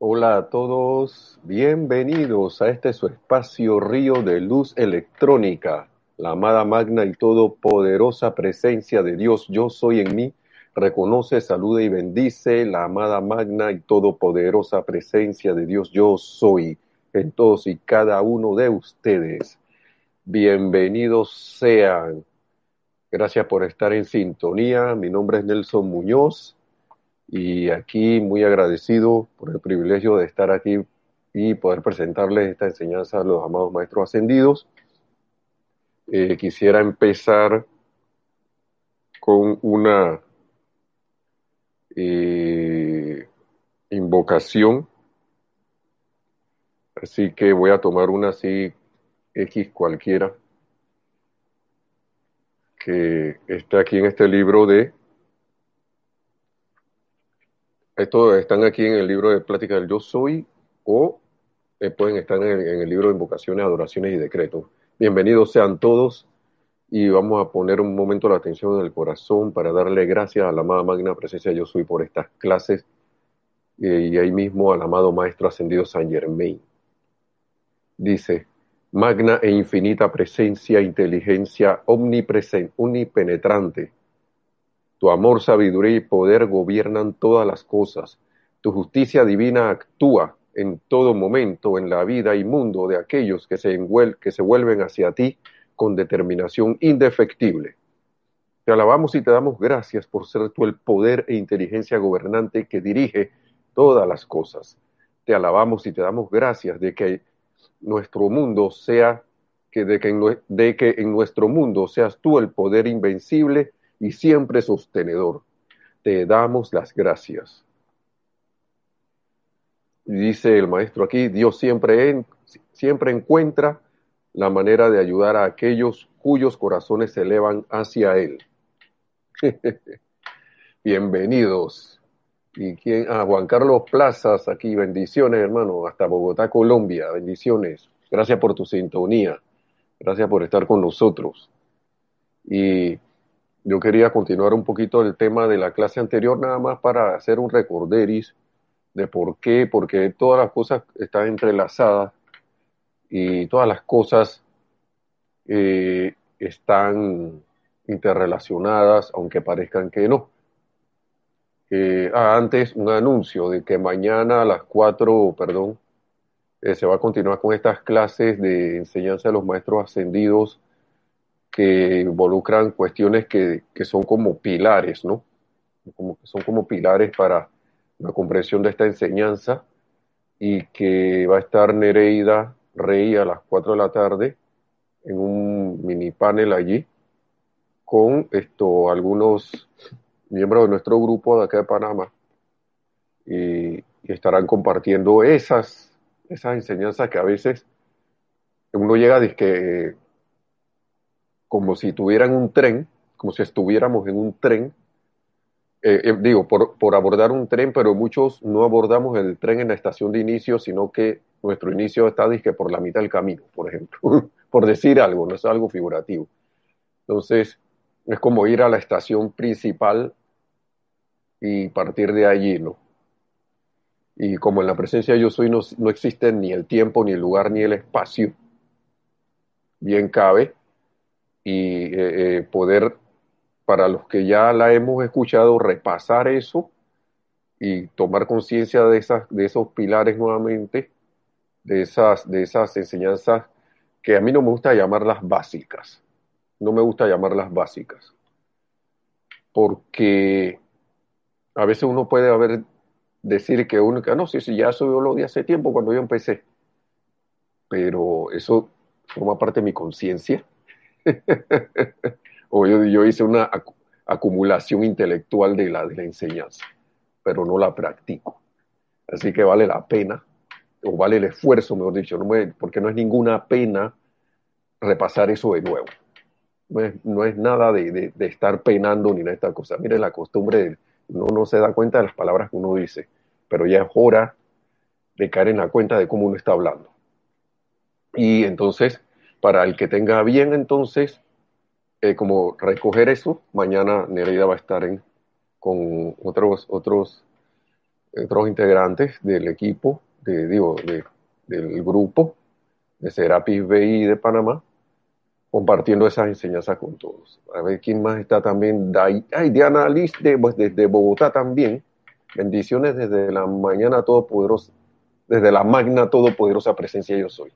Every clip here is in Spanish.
Hola a todos, bienvenidos a este su espacio Río de Luz Electrónica, la amada magna y todopoderosa presencia de Dios, yo soy en mí, reconoce, saluda y bendice la amada magna y todopoderosa presencia de Dios, yo soy en todos y cada uno de ustedes. Bienvenidos sean. Gracias por estar en sintonía. Mi nombre es Nelson Muñoz y aquí muy agradecido por el privilegio de estar aquí y poder presentarles esta enseñanza a los amados maestros ascendidos. Eh, quisiera empezar con una eh, invocación, así que voy a tomar una así X cualquiera que está aquí en este libro de Estos están aquí en el libro de Plática del Yo Soy o eh, pueden estar en el, libro de Invocaciones, Adoraciones y Decretos. Bienvenidos sean todos y vamos a poner un momento la atención en el corazón para darle gracias a la amada magna presencia Yo Soy por estas clases eh, y ahí mismo al amado Maestro Ascendido San Germain. Dice, magna e infinita presencia, inteligencia omnipresente, omnipenetrante tu amor, sabiduría y poder gobiernan todas las cosas. Tu justicia divina actúa en todo momento en la vida y mundo de aquellos que se, vuelven hacia ti con determinación indefectible. Te alabamos y te damos gracias por ser tú el poder e inteligencia gobernante que dirige todas las cosas. Te alabamos y te damos gracias de que nuestro mundo sea, de que de que en nuestro mundo seas tú el poder invencible y siempre sostenedor. Te damos las gracias. Dice el maestro aquí, Dios siempre, siempre encuentra la manera de ayudar a aquellos cuyos corazones se elevan hacia Él. Bienvenidos. Y quién, ah, Juan Carlos Plazas, aquí, bendiciones, hermano, hasta Bogotá, Colombia, bendiciones. Gracias por tu sintonía. Gracias por estar con nosotros. Y yo quería continuar un poquito el tema de la clase anterior, nada más para hacer un recorderis de por qué, porque todas las cosas están entrelazadas y todas las cosas eh, están interrelacionadas, aunque parezcan que no. Eh, ah, antes un anuncio de que mañana a las 4, perdón, eh, se va a continuar con estas clases de enseñanza de los maestros ascendidos que involucran cuestiones que, que, son como pilares, ¿no? Como, son como pilares para la comprensión de esta enseñanza y que va a estar Nereida Rey a las 4 de la tarde en un mini panel allí con esto, algunos miembros de nuestro grupo de acá de Panamá y, estarán compartiendo esas, esas enseñanzas que a veces uno llega a que como si tuvieran un tren, como si estuviéramos en un tren, eh, eh, digo, por, por, abordar un tren, pero muchos no abordamos el tren en la estación de inicio, sino que nuestro inicio está disque por la mitad del camino, por ejemplo, por decir algo, no es algo figurativo. Entonces, es como ir a la estación principal y partir de allí, ¿no? Y como en la presencia yo soy no, no existe ni el tiempo, ni el lugar, ni el espacio, bien cabe y eh, eh, poder, para los que ya la hemos escuchado, repasar eso y tomar conciencia de, de esos pilares nuevamente, de esas, de esas enseñanzas que a mí no me gusta llamarlas básicas. No me gusta llamarlas básicas. Porque a veces uno puede haber decir que uno, no, sí, sí, ya yo lo di hace tiempo cuando yo empecé. Pero eso forma parte de mi conciencia o yo, hice una acumulación intelectual de la, enseñanza, pero no la practico. Así que vale la pena, o vale el esfuerzo, mejor dicho, no porque no es ninguna pena repasar eso de nuevo. No es, nada de, estar penando ni nada de esta cosa. Mire, la costumbre, uno no se da cuenta de las palabras que uno dice, pero ya es hora de caer en la cuenta de cómo uno está hablando. Y entonces, para el que tenga bien entonces, eh, como recoger eso, mañana Nereida va a estar con otros, otros otros integrantes del equipo, de, digo, del grupo de Serapis BI de Panamá, compartiendo esas enseñanzas con todos. A ver quién más está también. Ay, Diana Liz pues, desde Bogotá también. Bendiciones desde la mañana todopoderosa, desde la magna todopoderosa presencia yo soy.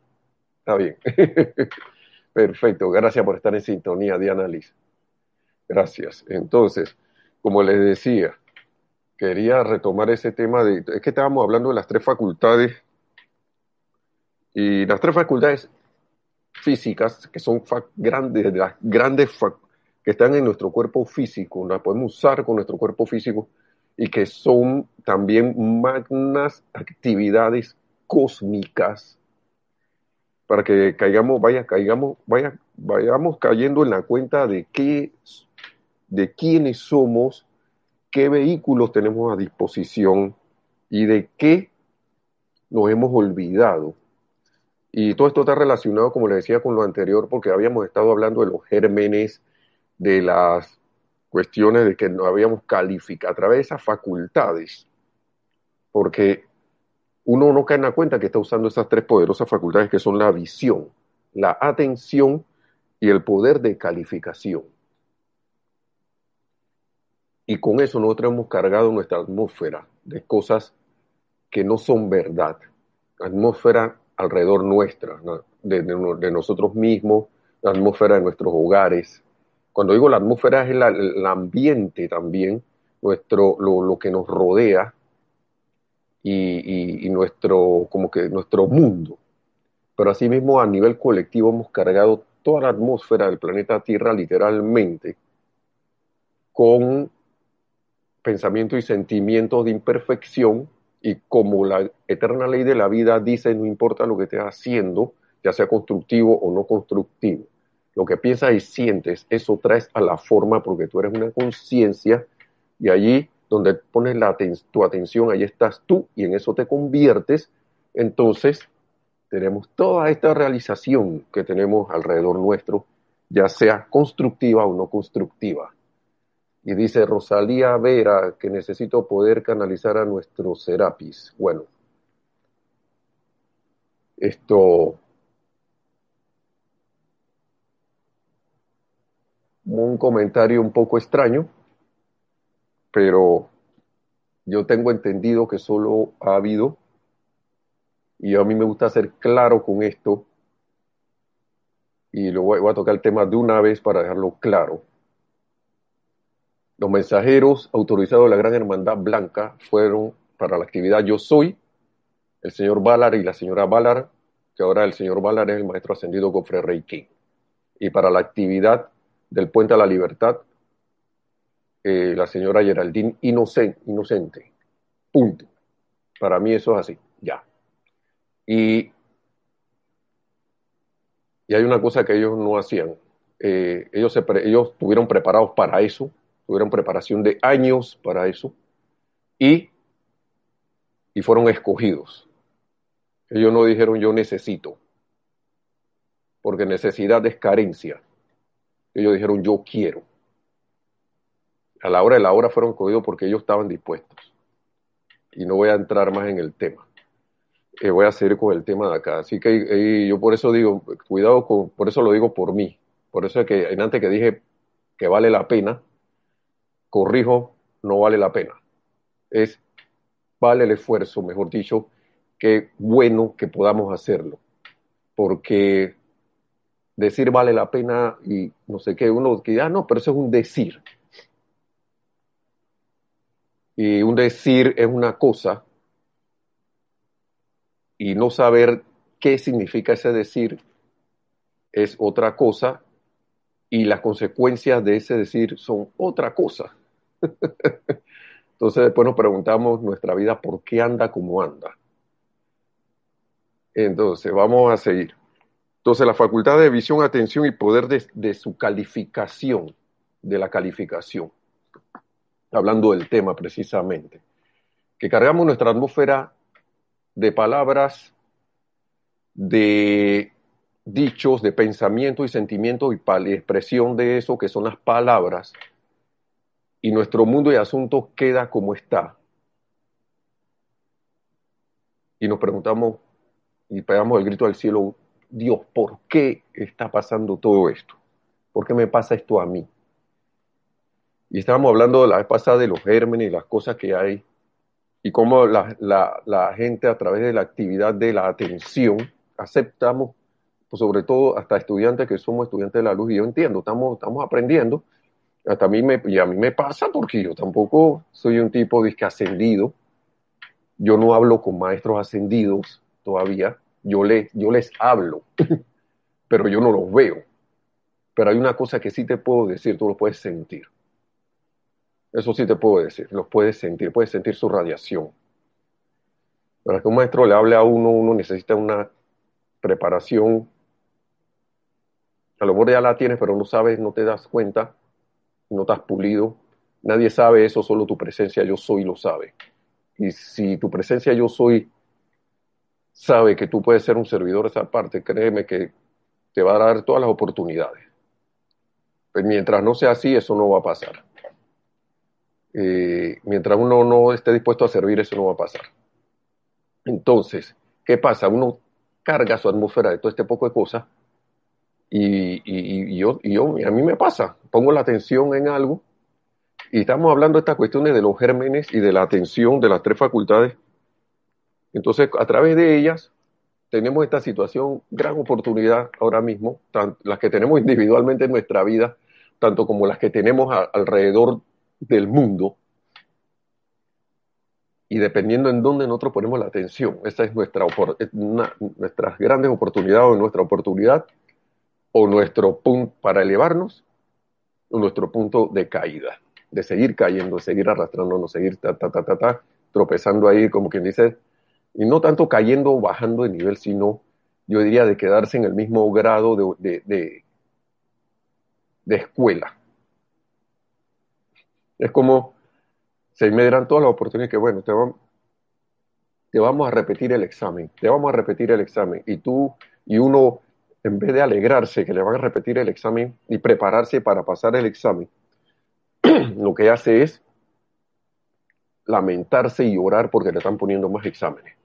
Está bien. Perfecto. Gracias por estar en sintonía, Diana Liz. Gracias. Entonces, como les decía, quería retomar ese tema de, es que estábamos hablando de las tres facultades y las tres facultades físicas, que son grandes, las grandes que están en nuestro cuerpo físico, las podemos usar con nuestro cuerpo físico y que son también magnas actividades cósmicas para que caigamos, vaya, caigamos, vaya, vayamos cayendo en la cuenta de qué, de quiénes somos, qué vehículos tenemos a disposición y de qué nos hemos olvidado. Y todo esto está relacionado, como le decía, con lo anterior, porque habíamos estado hablando de los gérmenes, de las cuestiones de que no habíamos calificado a través de esas facultades, porque uno no cae en la cuenta que está usando esas tres poderosas facultades que son la visión, la atención y el poder de calificación. Y con eso nosotros hemos cargado nuestra atmósfera de cosas que no son verdad. Atmósfera alrededor nuestra, de, nosotros mismos, la atmósfera de nuestros hogares. Cuando digo la atmósfera es el, ambiente también, nuestro, lo, que nos rodea y, nuestro, como que nuestro mundo. Pero asimismo a nivel colectivo hemos cargado toda la atmósfera del planeta Tierra literalmente con pensamientos y sentimientos de imperfección y como la eterna ley de la vida dice, no importa lo que estés haciendo, ya sea constructivo o no constructivo, lo que piensas y sientes, eso traes a la forma porque tú eres una conciencia y allí donde pones tu atención, ahí estás tú y en eso te conviertes, entonces tenemos toda esta realización que tenemos alrededor nuestro, ya sea constructiva o no constructiva. Y dice Rosalía Vera que necesito poder canalizar a nuestro Serapis. Bueno, esto un comentario un poco extraño, pero yo tengo entendido que solo ha habido, y a mí me gusta ser claro con esto, y lo voy, a tocar el tema de una vez para dejarlo claro. Los mensajeros autorizados de la Gran Hermandad Blanca fueron para la actividad Yo Soy, el señor Valar y la señora Valar, que ahora el señor Valar es el maestro ascendido Gofre Reiki. Y para la actividad del Puente a la Libertad, eh, la señora Geraldine Inocente, Inocente. Punto. Para mí eso es así, ya. Y, y hay una cosa que ellos no hacían. Eh, ellos estuvieron preparados para eso, tuvieron preparación de años para eso y, y fueron escogidos. Ellos no dijeron yo necesito, porque necesidad es carencia. Ellos dijeron yo quiero. A la hora de la hora fueron escogidos porque ellos estaban dispuestos. Y no voy a entrar más en el tema. Eh, voy a seguir con el tema de acá. Así que eh, yo por eso digo, cuidado con, por eso lo digo por mí. Por eso es que antes que dije que vale la pena, corrijo, no vale la pena. Es, vale el esfuerzo, mejor dicho, que bueno que podamos hacerlo. Porque decir vale la pena y no sé qué, uno que ah, no, pero eso es un decir. Y un decir es una cosa y no saber qué significa ese decir es otra cosa y las consecuencias de ese decir son otra cosa. Entonces después nos preguntamos nuestra vida por qué anda como anda. Entonces, vamos a seguir. Entonces, la facultad de visión, atención y poder de, su calificación, de la calificación, hablando del tema precisamente, que cargamos nuestra atmósfera de palabras, de dichos, de pensamiento y sentimiento y expresión de eso que son las palabras, y nuestro mundo de asuntos queda como está. y nos preguntamos y pegamos el grito al cielo, Dios, ¿por qué está pasando todo esto? ¿Por qué me pasa esto a mí? Y estábamos hablando la vez pasada de los gérmenes y las cosas que hay y cómo la, gente a través de la actividad de la atención aceptamos, pues sobre todo hasta estudiantes que somos estudiantes de la luz, y yo entiendo, estamos, estamos aprendiendo, hasta a mí me, y a mí me pasa porque yo tampoco soy un tipo de ascendido, yo no hablo con maestros ascendidos todavía, yo, les, yo les hablo, pero yo no los veo. Pero hay una cosa que sí te puedo decir, tú lo puedes sentir. Eso sí te puedo decir, los puedes sentir, puedes sentir su radiación. Para que un maestro le hable a uno, uno necesita una preparación. A lo mejor ya la tienes, pero no sabes, no te das cuenta, no has pulido. Nadie sabe eso, solo tu presencia yo soy lo sabe. Y si tu presencia yo soy sabe que tú puedes ser un servidor de esa parte, créeme que te va a dar todas las oportunidades. Pero mientras no sea así, eso no va a pasar. Eh, mientras uno no esté dispuesto a servir, eso no va a pasar. Entonces, ¿qué pasa? Uno carga su atmósfera de todo este poco de cosas y, yo, y a mí me pasa, pongo la atención en algo y estamos hablando de estas cuestiones de los gérmenes y de la atención de las tres facultades. Entonces, a través de ellas, tenemos esta situación, gran oportunidad ahora mismo, las que tenemos individualmente en nuestra vida, tanto como las que tenemos alrededor del mundo, y dependiendo en dónde nosotros ponemos la atención. Esa es nuestra una, nuestras grandes oportunidades o nuestra oportunidad o nuestro punto para elevarnos o nuestro punto de caída, de seguir cayendo, seguir arrastrándonos, seguir ta, ta, ta, ta, ta, tropezando ahí, como quien dice, y no tanto cayendo o bajando de nivel, sino yo diría de quedarse en el mismo grado de, de, de escuela. Es como se me darán todas las oportunidades que, bueno, te, te vamos a repetir el examen, te vamos a repetir el examen. Y tú y uno, en vez de alegrarse que le van a repetir el examen y prepararse para pasar el examen, lo que hace es lamentarse y llorar porque le están poniendo más exámenes.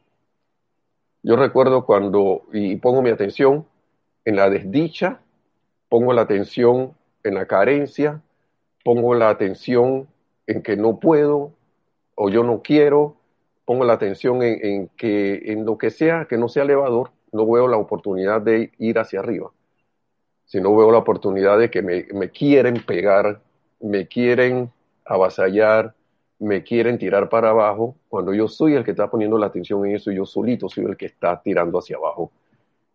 Yo recuerdo cuando, y pongo mi atención en la desdicha, pongo la atención en la carencia, pongo la atención en que no puedo o yo no quiero, pongo la atención en, que en lo que sea, que no sea elevador, no veo la oportunidad de ir hacia arriba, sino veo la oportunidad de que me, quieren pegar, me quieren avasallar, me quieren tirar para abajo, cuando yo soy el que está poniendo la atención en eso, yo solito soy el que está tirando hacia abajo.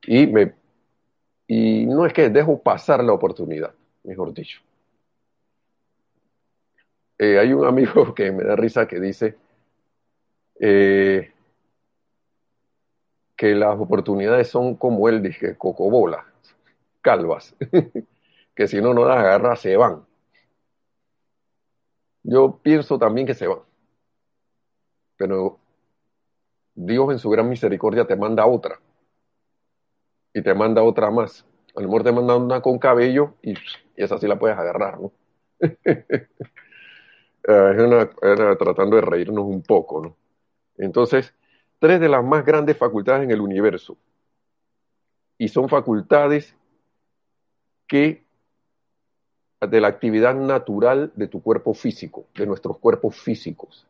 Y no es que dejo pasar la oportunidad, mejor dicho. Eh, hay un amigo que me da risa que dice eh, que las oportunidades son como él, dije, cocobolas, calvas, que si no no las agarra se van. Yo pienso también que se van, pero Dios en su gran misericordia te manda otra y te manda otra más. A lo mejor te manda una con cabello y, y esa sí la puedes agarrar, ¿no? Eh, era tratando de reírnos un poco, ¿no? Entonces, tres de las más grandes facultades en el universo. Y son facultades que de la actividad natural de tu cuerpo físico, de nuestros cuerpos físicos.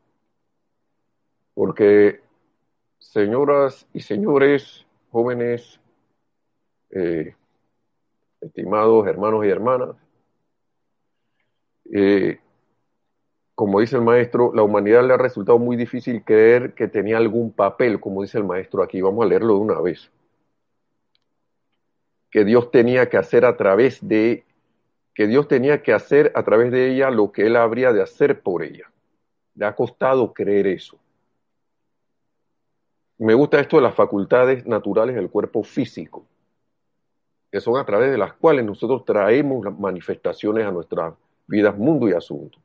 Porque, señoras y señores, jóvenes, eh, estimados hermanos y hermanas, eh, como dice el maestro, la humanidad le ha resultado muy difícil creer que tenía algún papel, como dice el maestro aquí. Vamos a leerlo de una vez. Que Dios tenía que hacer a través de, que Dios tenía que hacer a través de ella lo que él habría de hacer por ella. Le ha costado creer eso. Me gusta esto de las facultades naturales del cuerpo físico, que son a través de las cuales nosotros traemos las manifestaciones a nuestras vidas, mundo y asunto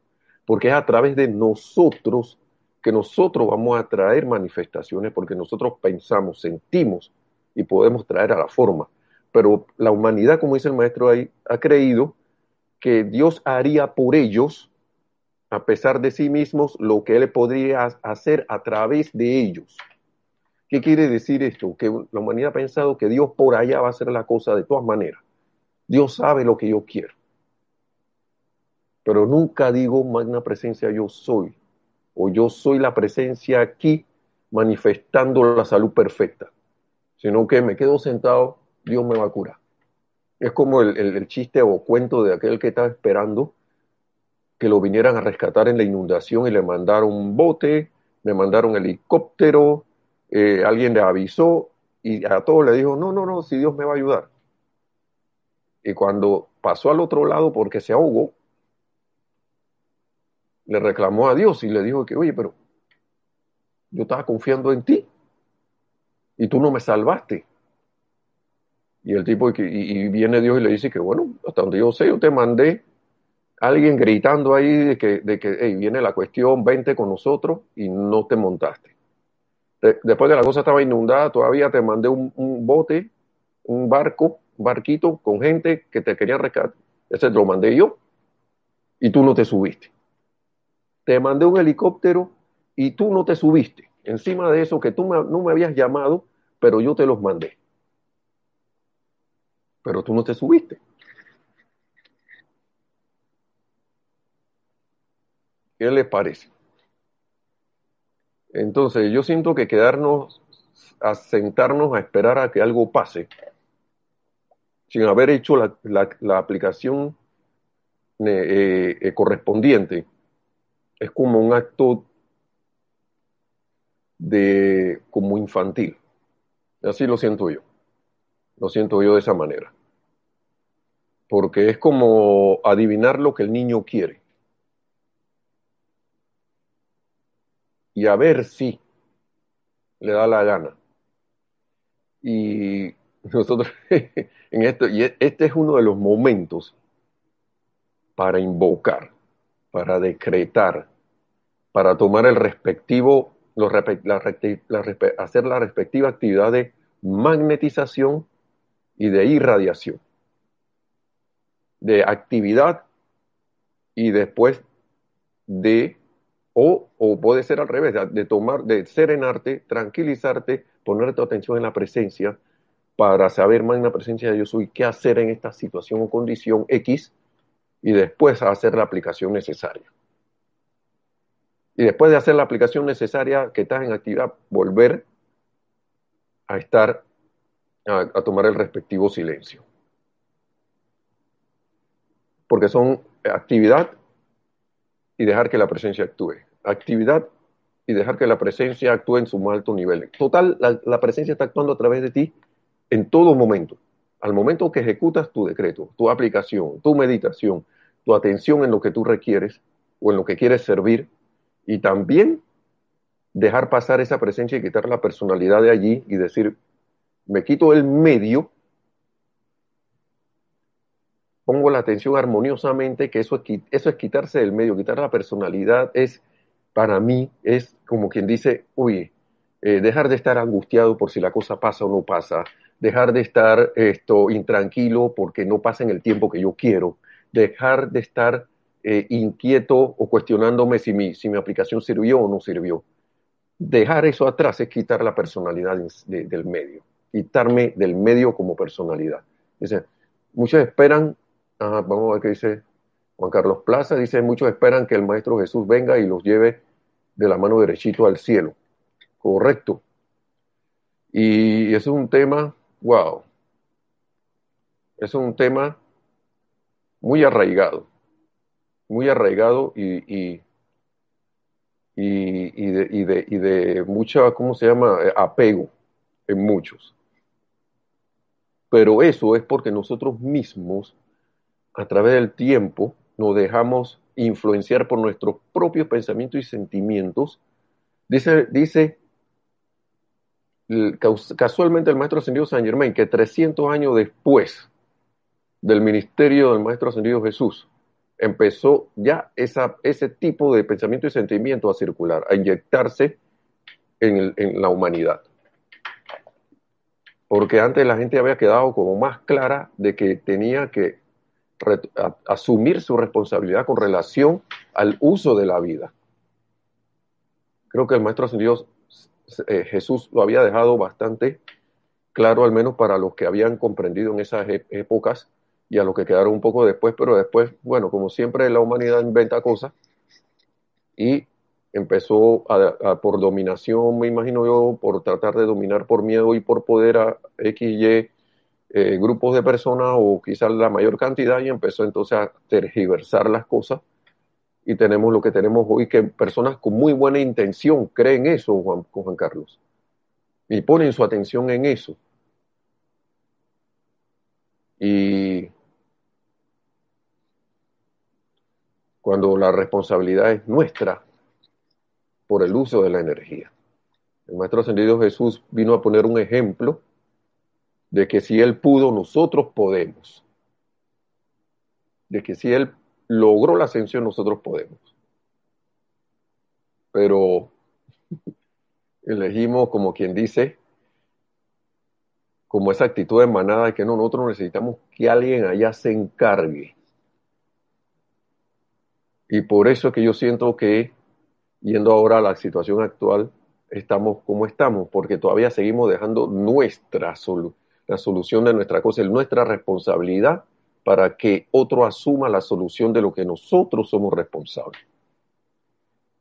porque es a través de nosotros que nosotros vamos a traer manifestaciones, porque nosotros pensamos, sentimos y podemos traer a la forma. Pero la humanidad, como dice el maestro ahí, ha creído que Dios haría por ellos, a pesar de sí mismos, lo que Él podría hacer a través de ellos. ¿Qué quiere decir esto? Que la humanidad ha pensado que Dios por allá va a hacer la cosa de todas maneras. Dios sabe lo que yo quiero. Pero nunca digo magna presencia yo soy. O yo soy la presencia aquí manifestando la salud perfecta. Sino que me quedo sentado, Dios me va a curar. Es como el, el chiste o cuento de aquel que estaba esperando que lo vinieran a rescatar en la inundación y le mandaron un bote, le mandaron helicóptero, eh, alguien le avisó y a todos le dijo, no, no, no, si Dios me va a ayudar. Y cuando pasó al otro lado porque se ahogó, le reclamó a Dios y le dijo que, oye, pero yo estaba confiando en ti y tú no me salvaste. Y el tipo, y, viene Dios y le dice que, bueno, hasta donde yo sé, yo te mandé alguien gritando ahí de que, de que hey, viene la cuestión, vente con nosotros y no te montaste. después de la cosa estaba inundada, todavía te mandé un, bote, un barco, un barquito con gente que te quería rescatar. Ese lo mandé yo y tú no te subiste. Te mandé un helicóptero y tú no te subiste. Encima de eso que tú no me habías llamado, pero yo te los mandé. Pero tú no te subiste. ¿Qué les parece? Entonces, yo siento que quedarnos a sentarnos a esperar a que algo pase, sin haber hecho la, aplicación eh, eh, correspondiente, es como un acto de como infantil. Así lo siento yo. Lo siento yo de esa manera. Porque es como adivinar lo que el niño quiere. y a ver si le da la gana. Y nosotros en esto, y este es uno de los momentos para invocar, para decretar, para tomar el respectivo, hacer la respectiva actividad de magnetización y de irradiación, de actividad y después de o, puede ser al revés, de tomar, de serenarte, tranquilizarte, poner tu atención en la presencia para saber más en la presencia de Dios y qué hacer en esta situación o condición X y después hacer la aplicación necesaria. Y después de hacer la aplicación necesaria que estás en actividad, volver a estar, a tomar el respectivo silencio. Porque son actividad y dejar que la presencia actúe actividad y dejar que la presencia actúe en su más alto nivel. Total, la, presencia está actuando a través de ti en todo momento. Al momento que ejecutas tu decreto, tu aplicación, tu meditación, tu atención en lo que tú requieres o en lo que quieres servir y también dejar pasar esa presencia y quitar la personalidad de allí y decir, me quito el medio, pongo la atención armoniosamente, que eso es, eso es quitarse del medio, quitar la personalidad es para mí es como quien dice, uy, eh, dejar de estar angustiado por si la cosa pasa o no pasa, dejar de estar esto intranquilo porque no pasa en el tiempo que yo quiero, dejar de estar eh, inquieto o cuestionándome si mi, si mi aplicación sirvió o no sirvió. Dejar eso atrás es quitar la personalidad del medio, quitarme del medio como personalidad. Dice, muchos esperan, vamos a ver qué dice Juan Carlos Plaza, dice, muchos esperan que el Maestro Jesús venga y los lleve de la mano derechito al cielo. Correcto. Y es un tema, wow, es un tema muy arraigado, muy arraigado y, y, y, de, y, de, y de mucha, ¿cómo se llama?, eh, apego en muchos. Pero eso es porque nosotros mismos, a través del tiempo, nos dejamos influenciar por nuestros propios pensamientos y sentimientos. Dice, dice casualmente el maestro ascendido San Germain que 300 años después del ministerio del maestro ascendido Jesús, empezó ya ese tipo de pensamiento y sentimiento a circular, a inyectarse en, en la humanidad. Porque antes la gente había quedado como más clara de que tenía que asumir su responsabilidad con relación al uso de la vida. Creo que el Maestro Ascendido eh, Jesús lo había dejado bastante claro, al menos para los que habían comprendido en esas épocas y a los que quedaron un poco después, pero después, bueno, como siempre la humanidad inventa cosas y empezó por dominación, me imagino yo, por tratar de dominar por miedo y por poder a X, Y eh, grupos de personas o quizás la mayor cantidad y empezó entonces a tergiversar las cosas y tenemos lo que tenemos hoy, que personas con muy buena intención creen eso, Juan, Juan Carlos, y ponen su atención en eso. Y cuando la responsabilidad es nuestra por el uso de la energía. El Maestro Ascendido Jesús vino a poner un ejemplo de que si Él pudo, nosotros podemos. De que si Él logró la ascensión, nosotros podemos. Pero elegimos, como quien dice, como esa actitud de manada de que no, nosotros necesitamos que alguien allá se encargue. Y por eso es que yo siento que, yendo ahora a la situación actual, estamos como estamos, porque todavía seguimos dejando nuestra la solución de nuestra cosa, nuestra responsabilidad para que otro asuma la solución de lo que nosotros somos responsables,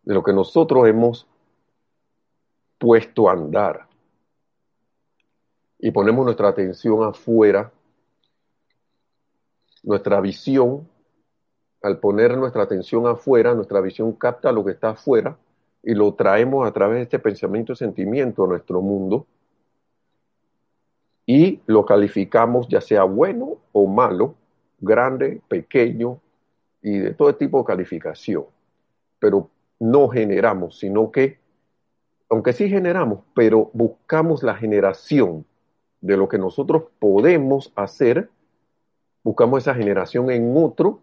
de lo que nosotros hemos puesto a andar. Y ponemos nuestra atención afuera, nuestra visión, al poner nuestra atención afuera, nuestra visión capta lo que está afuera y lo traemos a través de este pensamiento y sentimiento a nuestro mundo y lo calificamos ya sea bueno o malo grande, pequeño y de todo tipo de calificación. Pero no generamos, sino que, aunque sí generamos, pero buscamos la generación de lo que nosotros podemos hacer, buscamos esa generación en otro,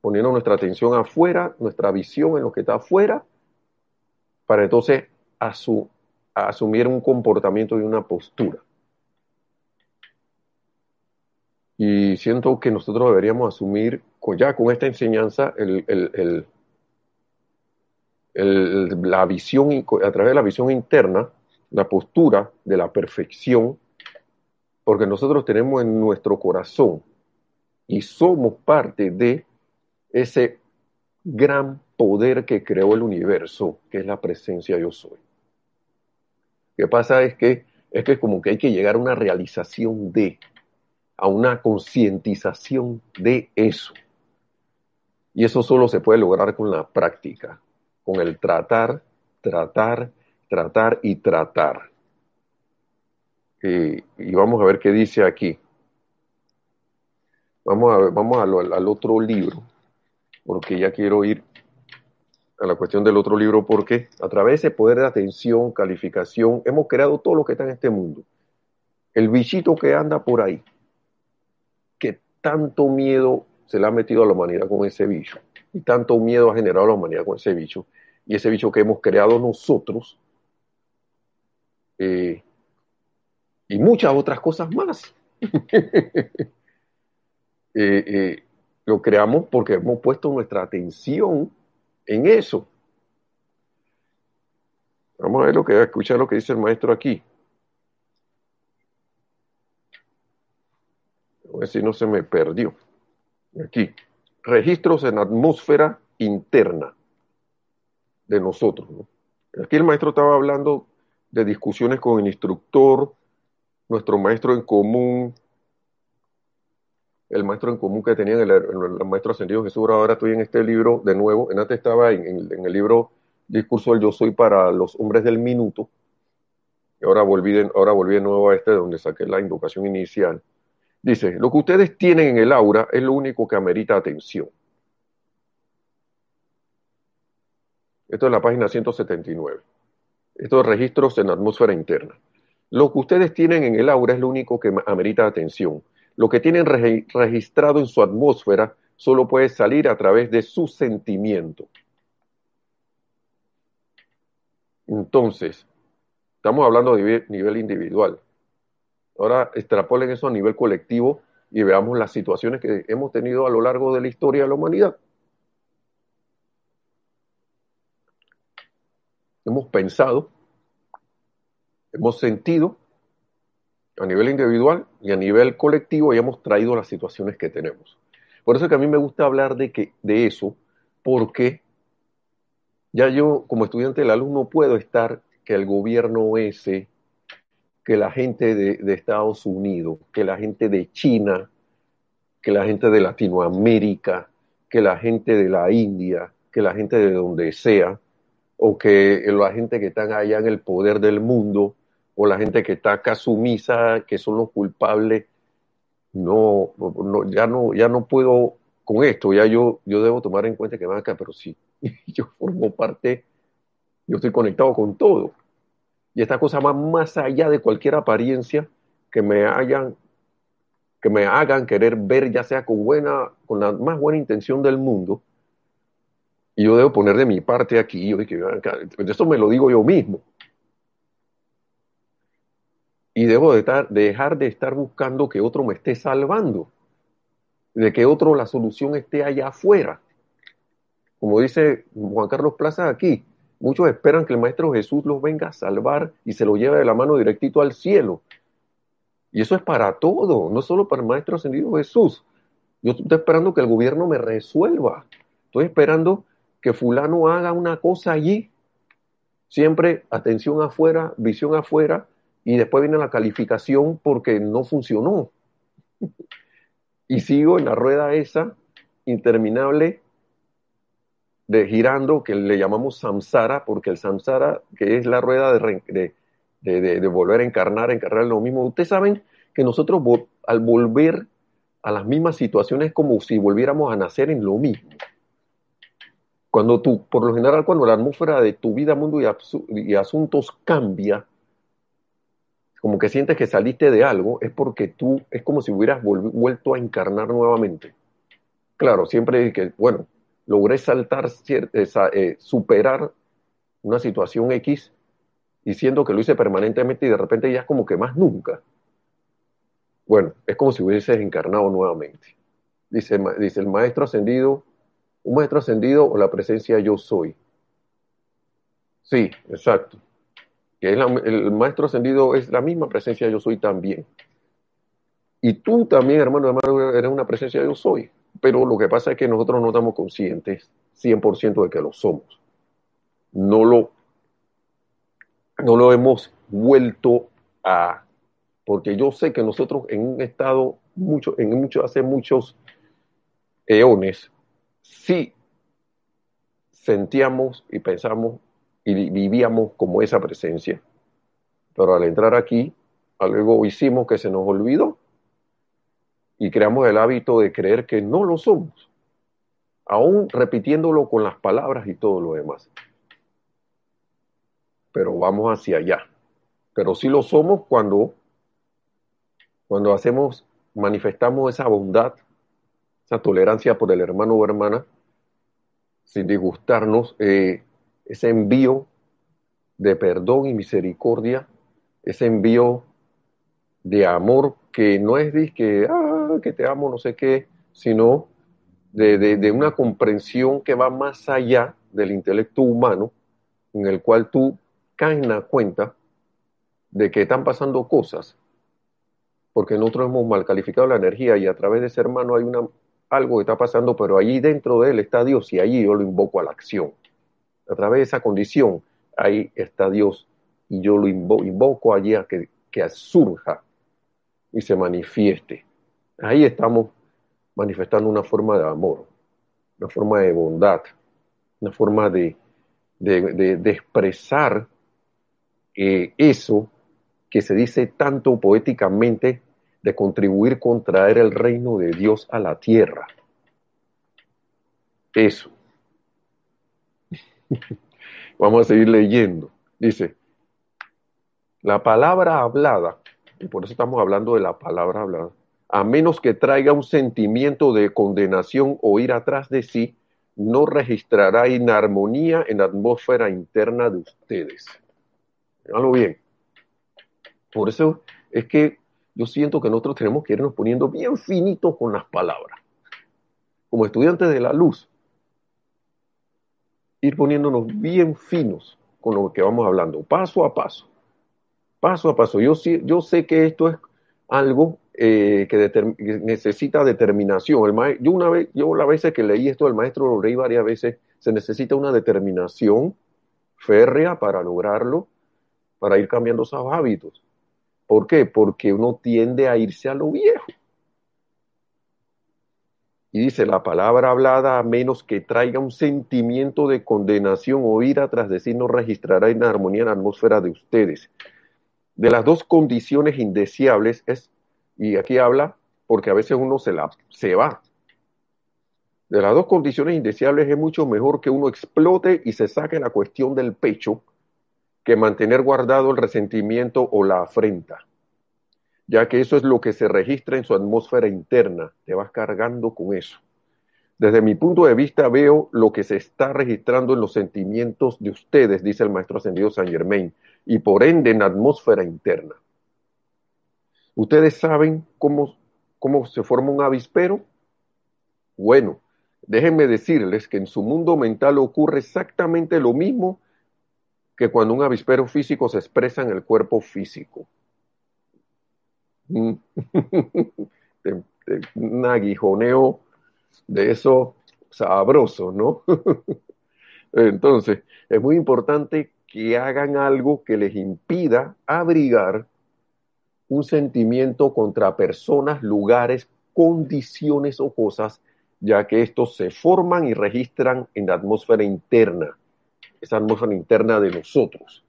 poniendo nuestra atención afuera, nuestra visión en lo que está afuera, para entonces asumir un comportamiento y una postura. Y siento que nosotros deberíamos asumir ya con esta enseñanza la visión, a través de la visión interna, la postura de la perfección, porque nosotros tenemos en nuestro corazón y somos parte de ese gran poder que creó el universo, que es la presencia yo soy. Lo que pasa es que es que como que hay que llegar a una realización de, a una concientización de eso. Y eso solo se puede lograr con la práctica, con el tratar, tratar, tratar y tratar. y vamos a ver qué dice aquí. Vamos, a ver, vamos al otro libro, porque ya quiero ir a la cuestión del otro libro, porque a través de ese poder de atención, calificación, hemos creado todo lo que está en este mundo. El bichito que anda por ahí, tanto miedo se le ha metido a la humanidad con ese bicho y tanto miedo ha generado a la humanidad con ese bicho y ese bicho que hemos creado nosotros eh, y muchas otras cosas más. Eh, eh, lo creamos porque hemos puesto nuestra atención en eso. Vamos a ver lo que escuchar lo que dice el maestro aquí. A ver si no se me perdió. Aquí, registros en atmósfera interna de nosotros. Aquí el maestro estaba hablando de discusiones con el instructor, nuestro maestro en común, el maestro en común que tenía el, el, maestro ascendido Jesús. Ahora estoy en este libro de nuevo. En antes estaba en, en, el libro Discurso del Yo Soy para los hombres del minuto. Ahora volví, de, ahora volví de nuevo a este donde saqué la invocación inicial. Dice, lo que ustedes tienen en el aura es lo único que amerita atención. Esto es la página 179. Estos registros en la atmósfera interna. Lo que ustedes tienen en el aura es lo único que amerita atención. Lo que tienen registrado en su atmósfera solo puede salir a través de su sentimiento. Entonces, estamos hablando de nivel individual. Ahora extrapolen eso a nivel colectivo y veamos las situaciones que hemos tenido a lo largo de la historia de la humanidad. Hemos pensado hemos sentido a nivel individual y a nivel colectivo y hemos traído las situaciones que tenemos. Por eso es que a mí me gusta hablar de, que, de eso, porque ya yo como estudiante de la luz no puedo estar que el gobierno ese, que la gente de, Estados Unidos, que la gente de China, que la gente de Latinoamérica, que la gente de la India, que la gente de donde sea, o que la gente que están allá en el poder del mundo, o la gente que está acá sumisa, que son los culpables, no, no, ya no, ya no puedo con esto, ya yo, yo debo tomar en cuenta que van acá, pero sí, yo formo parte, yo estoy conectado con todo. Y esta cosa va más allá de cualquier apariencia que me hayan, que me hagan querer ver, ya sea con buena, con la más buena intención del mundo. Y yo debo poner de mi parte aquí, dije, esto me lo digo yo mismo. Y debo de dejar de estar buscando que otro me esté salvando, de que otro la solución esté allá afuera. Como dice Juan Carlos Plaza aquí, muchos esperan que el Maestro Jesús los venga a salvar y se lo lleve de la mano directito al cielo. Y eso es para todo, no solo para el Maestro Ascendido Jesús. Yo estoy esperando que el gobierno me resuelva. Estoy esperando que fulano haga una cosa allí. Siempre atención afuera, visión afuera, y después viene la calificación porque no funcionó. y sigo en la rueda esa interminable de girando que le llamamos samsara, porque el samsara, que es la rueda de, volver a encarnar, encarnar lo mismo. Ustedes saben que nosotros al volver a las mismas situaciones es como si volviéramos a nacer en lo mismo. Cuando tú, por lo general, cuando la atmósfera de tu vida, mundo y asuntos cambia, como que sientes que saliste de algo, es porque tú, es como si hubieras vuelto a encarnar nuevamente. Claro, siempre que, bueno, logré saltar, eh, superar una situación X y siento que lo hice permanentemente y de repente ya es como que más nunca. Bueno, es como si hubieses encarnado nuevamente. Dice, dice el maestro ascendido, un maestro ascendido o la presencia yo soy. Sí, exacto que el maestro ascendido es la misma presencia yo soy también. Y tú también, hermano, hermano, eres una presencia yo soy. Pero lo que pasa es que nosotros no estamos conscientes 100% de que lo somos. No lo, no lo hemos vuelto a... Porque yo sé que nosotros en un estado, mucho, en mucho, hace muchos eones, sí sentíamos y pensamos y vivíamos como esa presencia. Pero al entrar aquí, algo hicimos que se nos olvidó y creamos el hábito de creer que no lo somos, aún repitiéndolo con las palabras y todo lo demás. Pero vamos hacia allá. Pero sí lo somos cuando, cuando hacemos, manifestamos esa bondad, esa tolerancia por el hermano o hermana, sin disgustarnos, eh, ese envío de perdón y misericordia, ese envío de amor que no es de que, ah, que te amo, no sé qué, sino de, una comprensión que va más allá del intelecto humano, en el cual tú caes en la cuenta de que están pasando cosas, porque nosotros hemos mal calificado la energía y a través de ese hermano hay una, algo que está pasando, pero allí dentro de él está Dios y allí yo lo invoco a la acción a través de esa condición, ahí está Dios y yo lo invoco allí a que, que surja y se manifieste. Ahí estamos manifestando una forma de amor, una forma de bondad, una forma de, de, expresar eh, eso que se dice tanto poéticamente de contribuir con traer el reino de Dios a la tierra. Eso. Vamos a seguir leyendo. Dice, la palabra hablada, y por eso estamos hablando de la palabra hablada, a menos que traiga un sentimiento de condenación o ir atrás de sí, no registrará inarmonía en la atmósfera interna de ustedes. Háganlo bien. Por eso es que yo siento que nosotros tenemos que irnos poniendo bien finitos con las palabras. Como estudiantes de la luz, ir poniéndonos bien finos con lo que vamos hablando, paso a paso. paso a paso. Yo, yo sé que esto es algo eh, que, necesita determinación. El yo una vez, yo la vez que leí esto del maestro lo leí varias veces, se necesita una determinación férrea para lograrlo, para ir cambiando esos hábitos. ¿Por qué? Porque uno tiende a irse a lo viejo. Y dice, la palabra hablada, a menos que traiga un sentimiento de condenación o ira tras decir, no registrará en armonía en la atmósfera de ustedes. De las dos condiciones indeseables es, y aquí habla, porque a veces uno se, la, se va. De las dos condiciones indeseables es mucho mejor que uno explote y se saque la cuestión del pecho que mantener guardado el resentimiento o la afrenta ya que eso es lo que se registra en su atmósfera interna, te vas cargando con eso. Desde mi punto de vista veo lo que se está registrando en los sentimientos de ustedes, dice el maestro ascendido San Germain, y por ende en la atmósfera interna. ¿Ustedes saben cómo, cómo se forma un avispero? Bueno, déjenme decirles que en su mundo mental ocurre exactamente lo mismo que cuando un avispero físico se expresa en el cuerpo físico. un aguijoneo de eso sabroso, ¿no? Entonces, es muy importante que hagan algo que les impida abrigar un sentimiento contra personas, lugares, condiciones o cosas, ya que estos se forman y registran en la atmósfera interna, esa atmósfera interna de nosotros.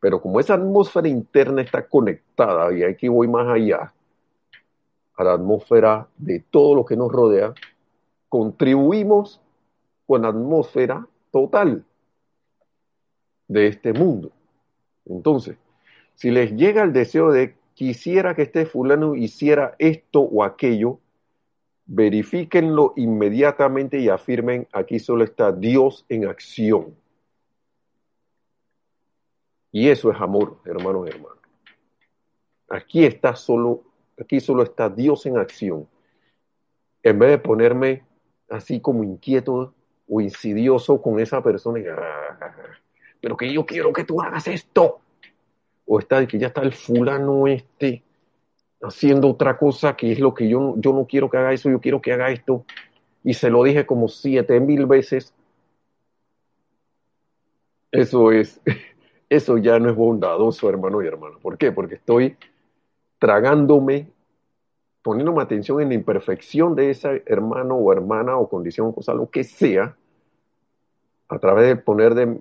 Pero como esa atmósfera interna está conectada, y aquí voy más allá, a la atmósfera de todo lo que nos rodea, contribuimos con la atmósfera total de este mundo. Entonces, si les llega el deseo de quisiera que este fulano hiciera esto o aquello, verifíquenlo inmediatamente y afirmen, aquí solo está Dios en acción. Y eso es amor, hermanos y hermanos. Aquí está solo, aquí solo está Dios en acción. En vez de ponerme así como inquieto o insidioso con esa persona, y, ah, pero que yo quiero que tú hagas esto. O está que ya está el fulano este haciendo otra cosa que es lo que yo, yo no quiero que haga eso, yo quiero que haga esto. Y se lo dije como siete mil veces. Eso es, eso ya no es bondadoso, hermano y hermana. ¿Por qué? Porque estoy tragándome, poniéndome atención en la imperfección de ese hermano o hermana o condición o cosa, lo que sea, a través del poder de,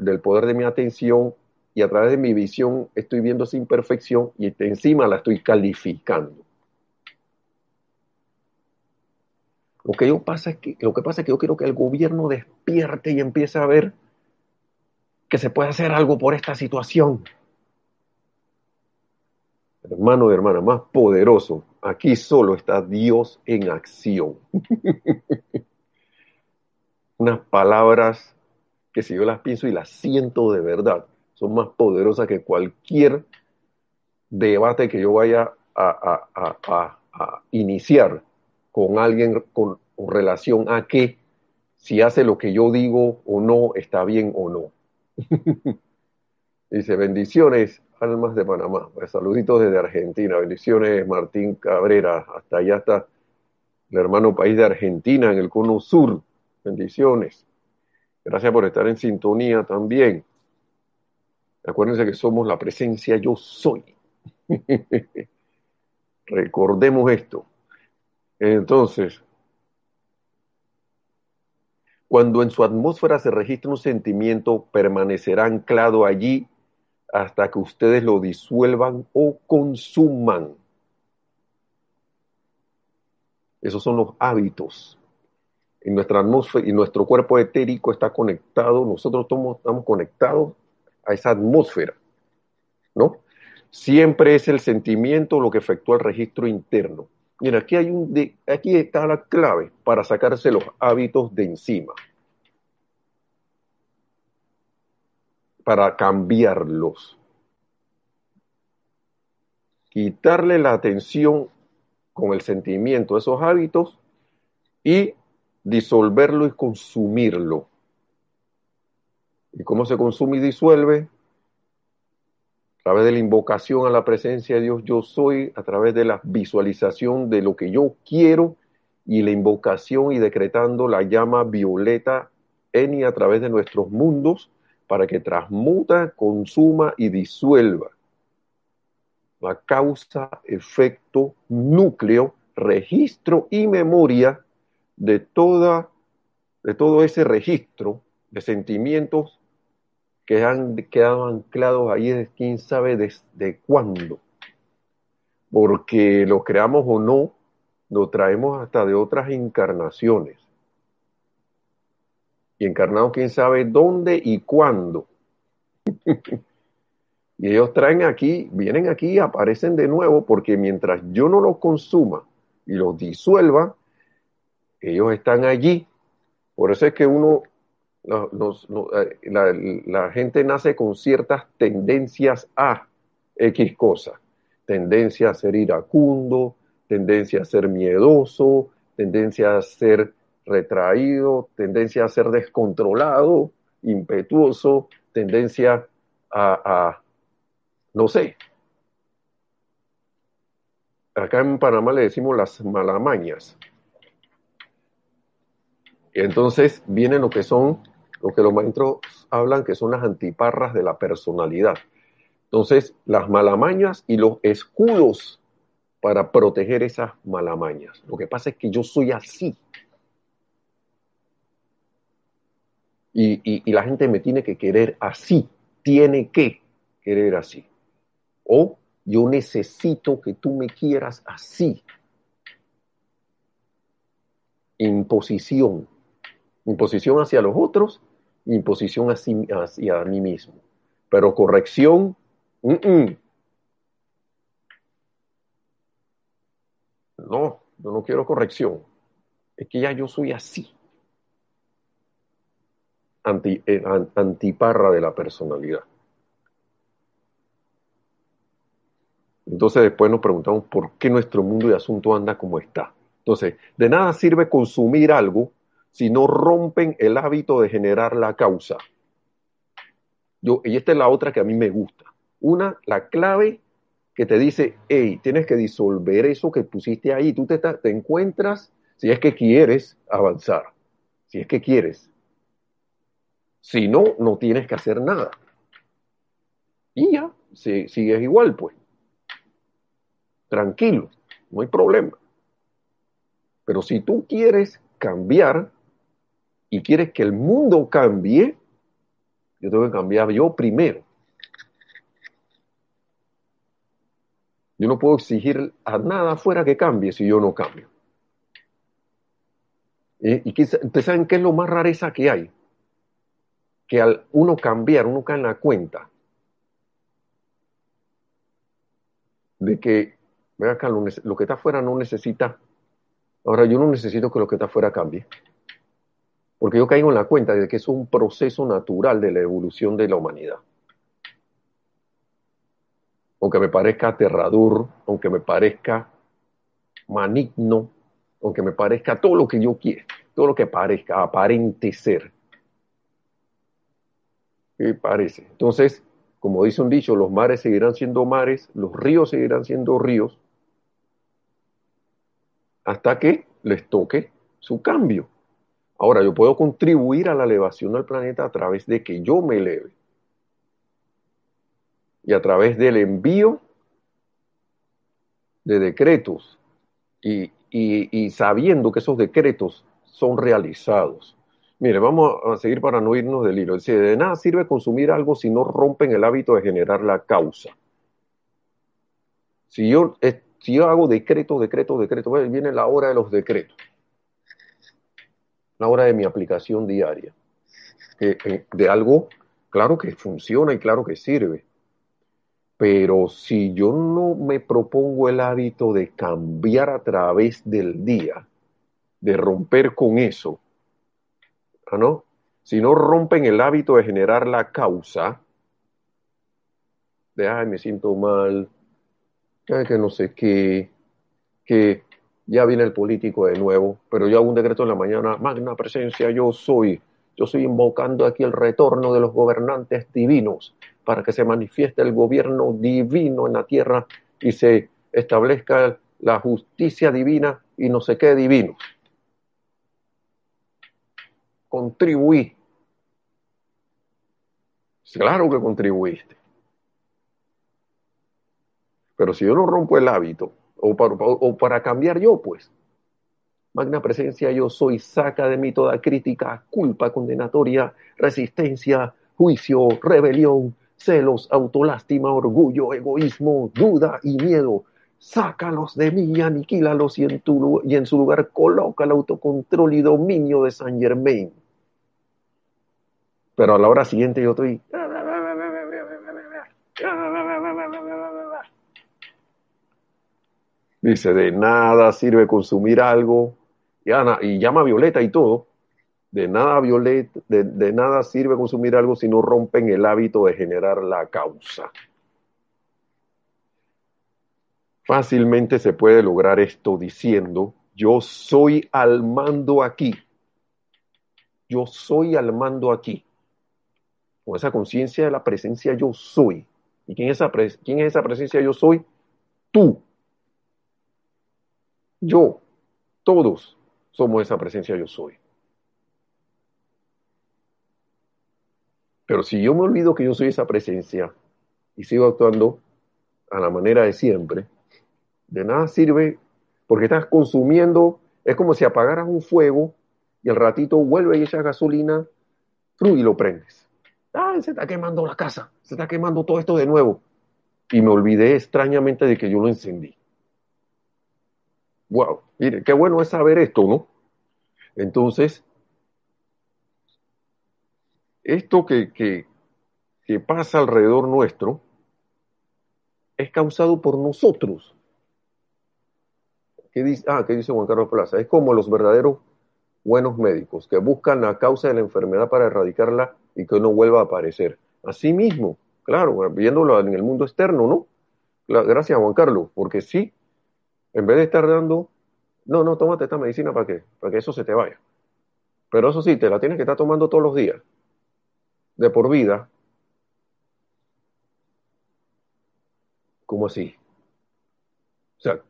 del poder de mi atención y a través de mi visión estoy viendo esa imperfección y encima la estoy calificando. Lo que, yo pasa es que, lo que pasa es que yo quiero que el gobierno despierte y empiece a ver que se puede hacer algo por esta situación. Hermano y hermana, más poderoso, aquí solo está Dios en acción. Unas palabras que si yo las pienso y las siento de verdad, son más poderosas que cualquier debate que yo vaya a, iniciar con alguien con relación a que si hace lo que yo digo o no, está bien o no. Dice, bendiciones, almas de Panamá. Pues, saluditos desde Argentina. Bendiciones, Martín Cabrera. Hasta allá está el hermano país de Argentina, en el cono sur. Bendiciones. Gracias por estar en sintonía también. Acuérdense que somos la presencia yo soy. Recordemos esto. Entonces, cuando en su atmósfera se registra un sentimiento, permanecerá anclado allí hasta que ustedes lo disuelvan o consuman. Esos son los hábitos. En nuestra atmósfera y nuestro cuerpo etérico está conectado, nosotros estamos, estamos conectados a esa atmósfera, ¿no? Siempre es el sentimiento lo que efectúa el registro interno. Mira, aquí, hay un aquí está la clave para sacarse los hábitos de encima. Para cambiarlos. Quitarle la atención con el sentimiento de esos hábitos y disolverlo y consumirlo. ¿Y cómo se consume y disuelve? través de la invocación a la presencia de Dios yo soy, a través de la visualización de lo que yo quiero y la invocación y decretando la llama violeta Eni a través de nuestros mundos para que transmuta, consuma y disuelva la causa, efecto, núcleo, registro y memoria de, toda, de todo ese registro de sentimientos que han quedado anclados ahí desde quién sabe desde cuándo. Porque lo creamos o no, lo traemos hasta de otras encarnaciones. Y encarnados quién sabe dónde y cuándo. y ellos traen aquí, vienen aquí y aparecen de nuevo porque mientras yo no los consuma y los disuelva, ellos están allí. Por eso es que uno, eh, la, la gente nace con ciertas tendencias a X cosas. Tendencia a ser iracundo, tendencia a ser miedoso, tendencia a ser retraído, tendencia a ser descontrolado, impetuoso, tendencia a, no sé. Acá en Panamá le decimos las malamañas. Y entonces vienen lo que son, lo que los maestros hablan, que son las antiparras de la personalidad. Entonces, las malamañas y los escudos para proteger esas malamañas. Lo que pasa es que yo soy así. Y, la gente me tiene que querer así, tiene que querer así. O yo necesito que tú me quieras así. Imposición. Imposición hacia los otros, imposición hacia, mí mismo. Pero corrección, no, yo no quiero corrección. Es que ya yo soy así anti, eh, antiparra de la personalidad. Entonces después nos preguntamos por qué nuestro mundo de asunto anda como está. Entonces, de nada sirve consumir algo si no rompen el hábito de generar la causa. Yo, y esta es la otra que a mí me gusta. Una, la clave que te dice, hey, tienes que disolver eso que pusiste ahí. Tú te, te encuentras, si es que quieres avanzar, si es que quieres. Si no, no tienes que hacer nada. Y ya, si, sigues igual, pues. Tranquilo, no hay problema. Pero si tú quieres cambiar y quieres que el mundo cambie, yo tengo que cambiar yo primero. Yo no puedo exigir a nada afuera que cambie si yo no cambio. ¿Y, y ustedes saben qué es lo más rareza que hay? que al uno cambiar, uno cae en la cuenta de que, acá, lo, lo, que está afuera no necesita, ahora yo no necesito que lo que está afuera cambie, porque yo caigo en la cuenta de que es un proceso natural de la evolución de la humanidad. Aunque me parezca aterrador, aunque me parezca maligno, aunque me parezca todo lo que yo quiera, todo lo que parezca, aparente ser parece. Entonces, como dice un dicho, los mares seguirán siendo mares, los ríos seguirán siendo ríos, hasta que les toque su cambio. Ahora, yo puedo contribuir a la elevación del planeta a través de que yo me eleve. Y a través del envío de decretos y, sabiendo que esos decretos son realizados. Mire, vamos a seguir para no irnos del hilo. Dice, de nada sirve consumir algo si no rompen el hábito de generar la causa. Si yo, si yo hago decreto, decreto, decreto, viene la hora de los decretos. La hora de mi aplicación diaria. de algo, claro que funciona y claro que sirve. Pero si yo no me propongo el hábito de cambiar a través del día, de romper con eso, ¿no? Si no rompen el hábito de generar la causa, de, ay, me siento mal, que no sé qué, que ya viene el político de nuevo, pero yo hago un decreto en la mañana, magna presencia, yo soy, yo estoy invocando aquí el retorno de los gobernantes divinos para que se manifieste el gobierno divino en la tierra y se establezca la justicia divina y no se quede divino. Contribuí. Claro que contribuiste. Pero si yo no rompo el hábito, o para, o para cambiar yo, pues, Magna presencia yo soy, saca de mí toda crítica, culpa condenatoria, resistencia, juicio, rebelión, celos, autolástima, orgullo, egoísmo, duda y miedo. Sácalos de mí aniquílalos y en, tu, y en su lugar coloca el autocontrol y dominio de San Germain. Pero a la hora siguiente yo estoy... Dice, de nada sirve consumir algo, y, Ana, y llama Violeta y todo, de nada, Violeta, de, de, nada sirve consumir algo si no rompen el hábito de generar la causa. Fácilmente se puede lograr esto diciendo, yo soy al mando aquí. Yo soy al mando aquí. Con esa conciencia de la presencia yo soy. ¿Y quién es, esa quién es esa presencia yo soy? Tú. Yo. Todos somos esa presencia yo soy. Pero si yo me olvido que yo soy esa presencia y sigo actuando a la manera de siempre, de nada sirve porque estás consumiendo, es como si apagaras un fuego y al ratito vuelve y echas gasolina y lo prendes. Ah, se está quemando la casa, se está quemando todo esto de nuevo. Y me olvidé extrañamente de que yo lo encendí. Wow, mire, qué bueno es saber esto, ¿no? Entonces, esto que, que, pasa alrededor nuestro es causado por nosotros. ¿Qué dice, ah, ¿qué dice Juan Carlos Plaza? Es como los verdaderos buenos médicos que buscan la causa de la enfermedad para erradicarla y que no vuelva a aparecer. Así mismo, claro, viéndolo en el mundo externo, ¿no? Gracias, Juan Carlos, porque sí, en vez de estar dando, no, no, tómate esta medicina para qué, para que eso se te vaya. Pero eso sí, te la tienes que estar tomando todos los días de por vida, ¿cómo así? O sea,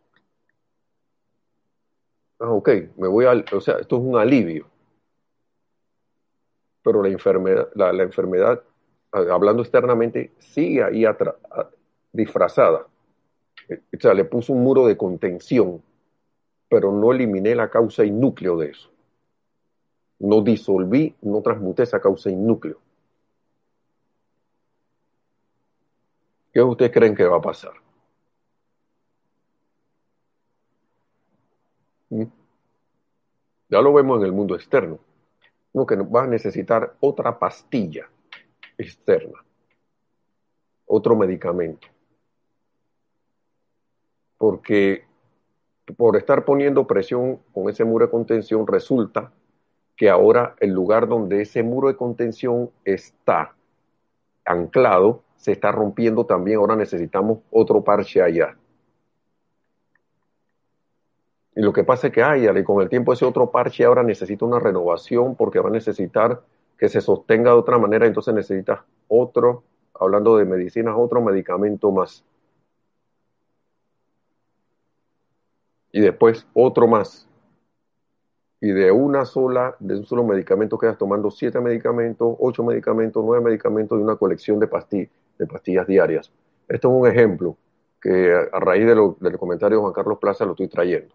ah, ok, me voy al, o sea, esto es un alivio. Pero la enfermedad, la, la enfermedad, hablando externamente, sigue ahí disfrazada. O sea, le puso un muro de contención, pero no eliminé la causa y núcleo de eso. No disolví, no transmuté esa causa y núcleo. ¿Qué ustedes creen que va a pasar? ¿Mm? Ya lo vemos en el mundo externo. Uno que va a necesitar otra pastilla externa, otro medicamento. Porque por estar poniendo presión con ese muro de contención, resulta que ahora el lugar donde ese muro de contención está anclado se está rompiendo también, ahora necesitamos otro parche allá. Y lo que pasa es que hay, y con el tiempo ese otro parche ahora necesita una renovación porque va a necesitar que se sostenga de otra manera, entonces necesita otro, hablando de medicinas, otro medicamento más. Y después otro más y de una sola, de un solo medicamento quedas tomando siete medicamentos, ocho medicamentos, nueve medicamentos y una colección de, pastillas, de pastillas diarias. Esto es un ejemplo que a raíz de lo, del comentario de Juan Carlos Plaza lo estoy trayendo.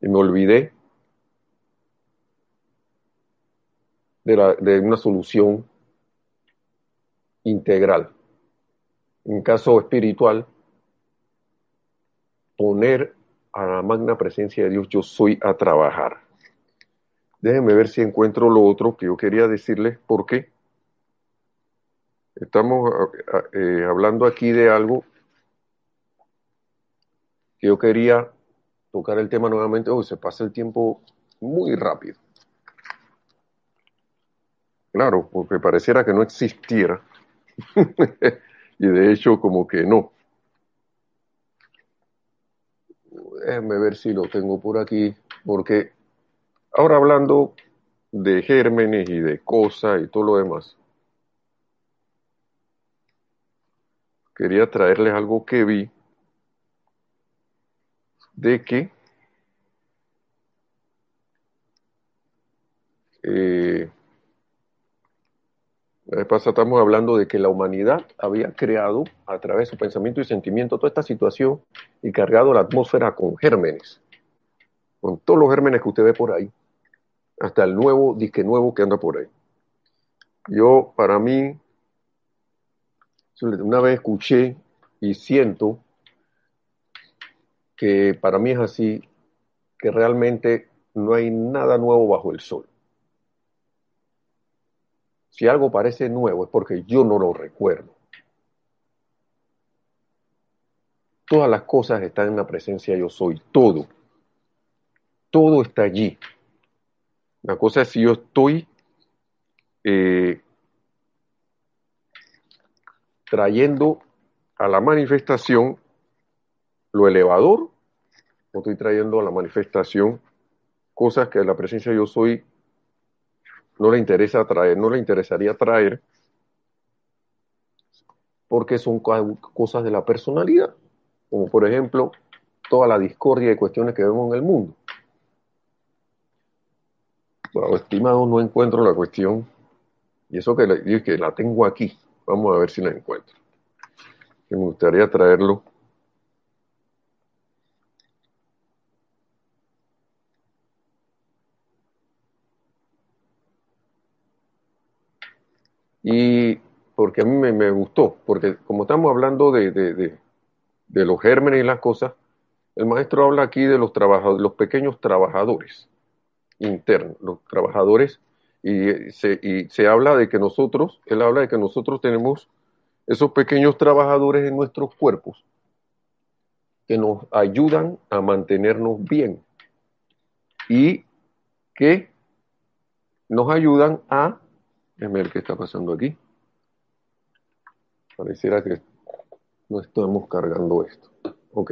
Y me olvidé de, la, de una solución integral. En caso espiritual, poner a la magna presencia de Dios, yo soy a trabajar. Déjenme ver si encuentro lo otro que yo quería decirles, porque estamos eh, hablando aquí de algo que yo quería tocar el tema nuevamente. Hoy se pasa el tiempo muy rápido. Claro, porque pareciera que no existiera. y de hecho, como que no. Déjenme ver si lo tengo por aquí, porque ahora hablando de gérmenes y de cosas y todo lo demás, quería traerles algo que vi de que eh, la estamos hablando de que la humanidad había creado a través de su pensamiento y sentimiento toda esta situación y cargado la atmósfera con gérmenes, con todos los gérmenes que usted ve por ahí, hasta el nuevo disque nuevo que anda por ahí. Yo, para mí, una vez escuché y siento que para mí es así, que realmente no hay nada nuevo bajo el sol. Si algo parece nuevo es porque yo no lo recuerdo. Todas las cosas están en la presencia yo soy, todo. Todo está allí. La cosa es si yo estoy eh, trayendo a la manifestación lo elevador o estoy trayendo a la manifestación cosas que la presencia yo soy no le interesa traer, no le interesaría traer, porque son cosas de la personalidad, como por ejemplo toda la discordia y cuestiones que vemos en el mundo. Bueno, estimado, no encuentro la cuestión, y eso que, que la tengo aquí, vamos a ver si la encuentro. Me gustaría traerlo Y porque a mí me, gustó, porque como estamos hablando de, de, los gérmenes y las cosas, el maestro habla aquí de los, trabajadores, los pequeños trabajadores internos, los trabajadores, y se, y se habla de que nosotros, él habla de que nosotros tenemos esos pequeños trabajadores en nuestros cuerpos que nos ayudan a mantenernos bien y que nos ayudan a Déjenme ver qué está pasando aquí. Pareciera que no estamos cargando esto. Ok.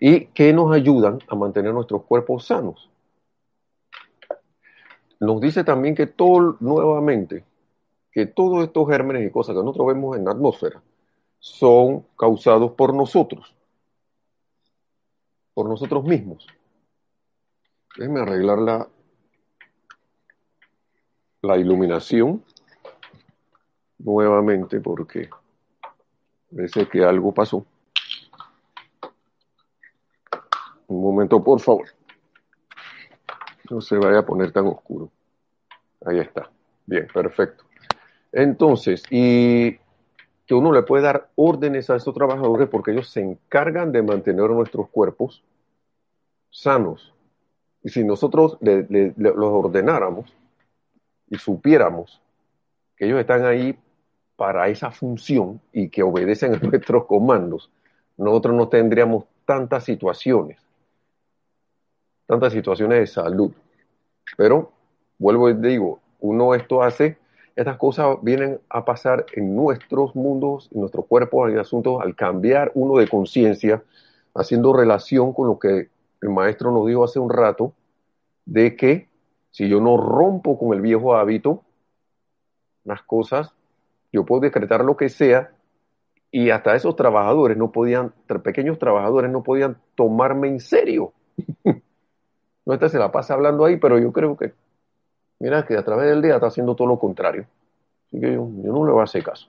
Y que nos ayudan a mantener nuestros cuerpos sanos. Nos dice también que todo, nuevamente, que todos estos gérmenes y cosas que nosotros vemos en la atmósfera son causados por nosotros, por nosotros mismos. Déjenme arreglar la, la iluminación nuevamente porque parece que algo pasó. Un momento, por favor. No se vaya a poner tan oscuro. Ahí está. Bien, perfecto. Entonces, y que uno le puede dar órdenes a estos trabajadores porque ellos se encargan de mantener nuestros cuerpos sanos. Y si nosotros los ordenáramos, y supiéramos que ellos están ahí para esa función y que obedecen a nuestros comandos, nosotros no tendríamos tantas situaciones, tantas situaciones de salud. Pero, vuelvo y digo, uno esto hace, estas cosas vienen a pasar en nuestros mundos, en nuestros cuerpos, en asuntos, al cambiar uno de conciencia, haciendo relación con lo que el maestro nos dijo hace un rato, de que si yo no rompo con el viejo hábito, las cosas, yo puedo decretar lo que sea y hasta esos trabajadores no podían, pequeños trabajadores no podían tomarme en serio. no esta se la pasa hablando ahí, pero yo creo que, mira, que a través del día está haciendo todo lo contrario. Así que yo, yo no le voy a hacer caso.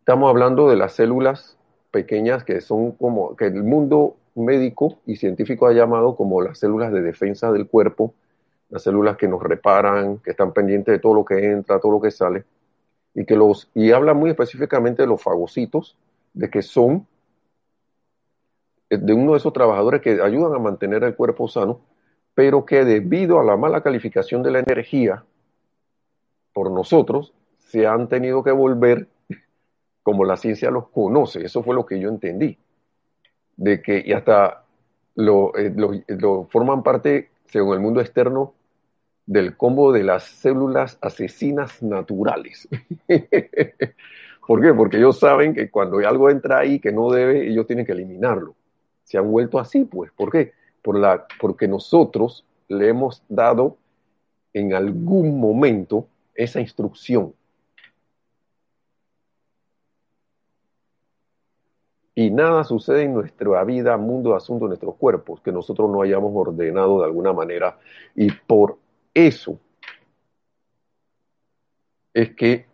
Estamos hablando de las células pequeñas que son como, que el mundo médico y científico ha llamado como las células de defensa del cuerpo, las células que nos reparan, que están pendientes de todo lo que entra, todo lo que sale, y que los, y habla muy específicamente de los fagocitos, de que son eh, de uno de esos trabajadores que ayudan a mantener el cuerpo sano, pero que debido a la mala calificación de la energía por nosotros, se han tenido que volver como la ciencia los conoce. Eso fue lo que yo entendí de que y hasta lo, eh, lo, forman parte, según el mundo externo, del combo de las células asesinas naturales. ¿Por qué? Porque ellos saben que cuando algo entra ahí que no debe, ellos tienen que eliminarlo. Se han vuelto así, pues. ¿Por qué? Por la, porque nosotros le hemos dado en algún momento esa instrucción. Y nada sucede en nuestra vida, mundo, asunto, nuestros cuerpos, que nosotros no hayamos ordenado de alguna manera y por eso es que,